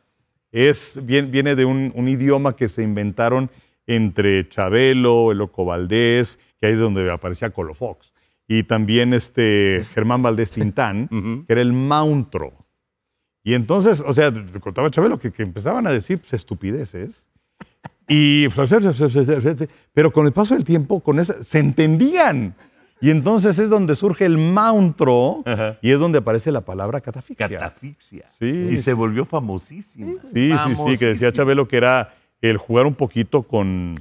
es, viene de un, un idioma que se inventaron entre Chabelo, el Loco Valdés, que ahí es donde aparecía Colofox, y también este Germán Valdés Tintán, que era el mauntro. Y entonces, o sea, te contaba Chabelo que, que empezaban a decir pues, estupideces. Y, pero con el paso del tiempo, con esa, se entendían. Y entonces es donde surge el mauntro Ajá. y es donde aparece la palabra catafixia. Catafixia. Sí. Y se volvió famosísima. Sí, sí, sí, que decía. Chabelo que era el jugar un poquito con,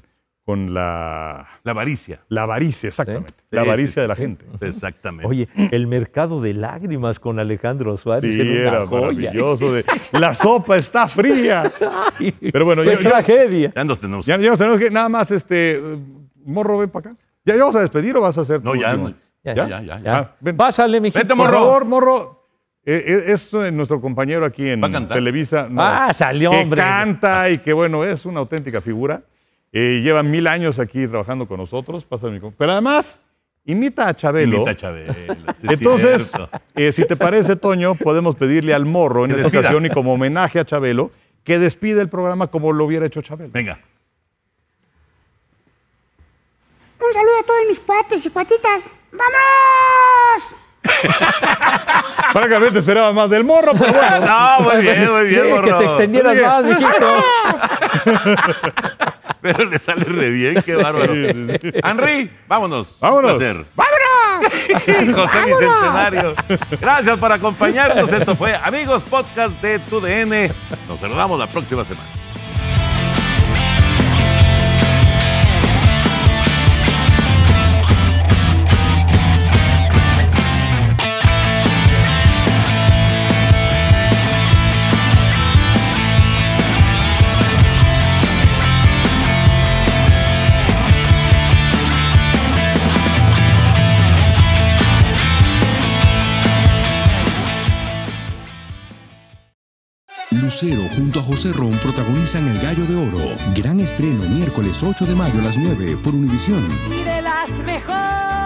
con la, La avaricia. la avaricia, exactamente. Sí, La sí, avaricia sí, de la sí. gente. Exactamente. Oye, el mercado de lágrimas con Alejandro Suárez Sí, era una joya. maravilloso. de, la sopa está fría. Ay, Pero bueno, qué yo- tragedia. ya nos tenemos. Ya, ya nos tenemos que, nada más, este, morro, ven para acá. ¿Ya, ya vamos a despedir o vas a hacer No, tu ya, no. Ya, ya, ya, ya. Ya. Ah, ven. Pásale, mijito. Vente, Por morro. favor, morro. eh, eh, es nuestro compañero aquí en. Televisa. no, Ah, salió, que hombre. canta y que, bueno, es una auténtica figura. Eh, lleva mil años aquí trabajando con nosotros. Pasa. Pero además, imita a Chabelo. Imita a Chabelo. sí Entonces, eh, si te parece, Toño, podemos pedirle al morro en esta ocasión y como homenaje a Chabelo, que despide el programa como lo hubiera hecho Chabelo. Venga. Un saludo a todos mis cuates y cuatitas. ¡Vamos! Francamente esperaba más del morro, pero bueno. No, muy bien, muy bien, Sí, que morro. te extendieras más, mijito. Pero le sale re bien, qué bárbaro. Sí, sí, sí. Henry, vámonos. Vámonos. Un placer. José Bicentenario. Gracias por acompañarnos. Esto fue Amigos Podcast de TUDN. Nos saludamos la próxima semana. Junto a José Ron protagonizan El Gallo de Oro. Gran estreno miércoles 8 de mayo a las 9 por Univisión. Y las mejores.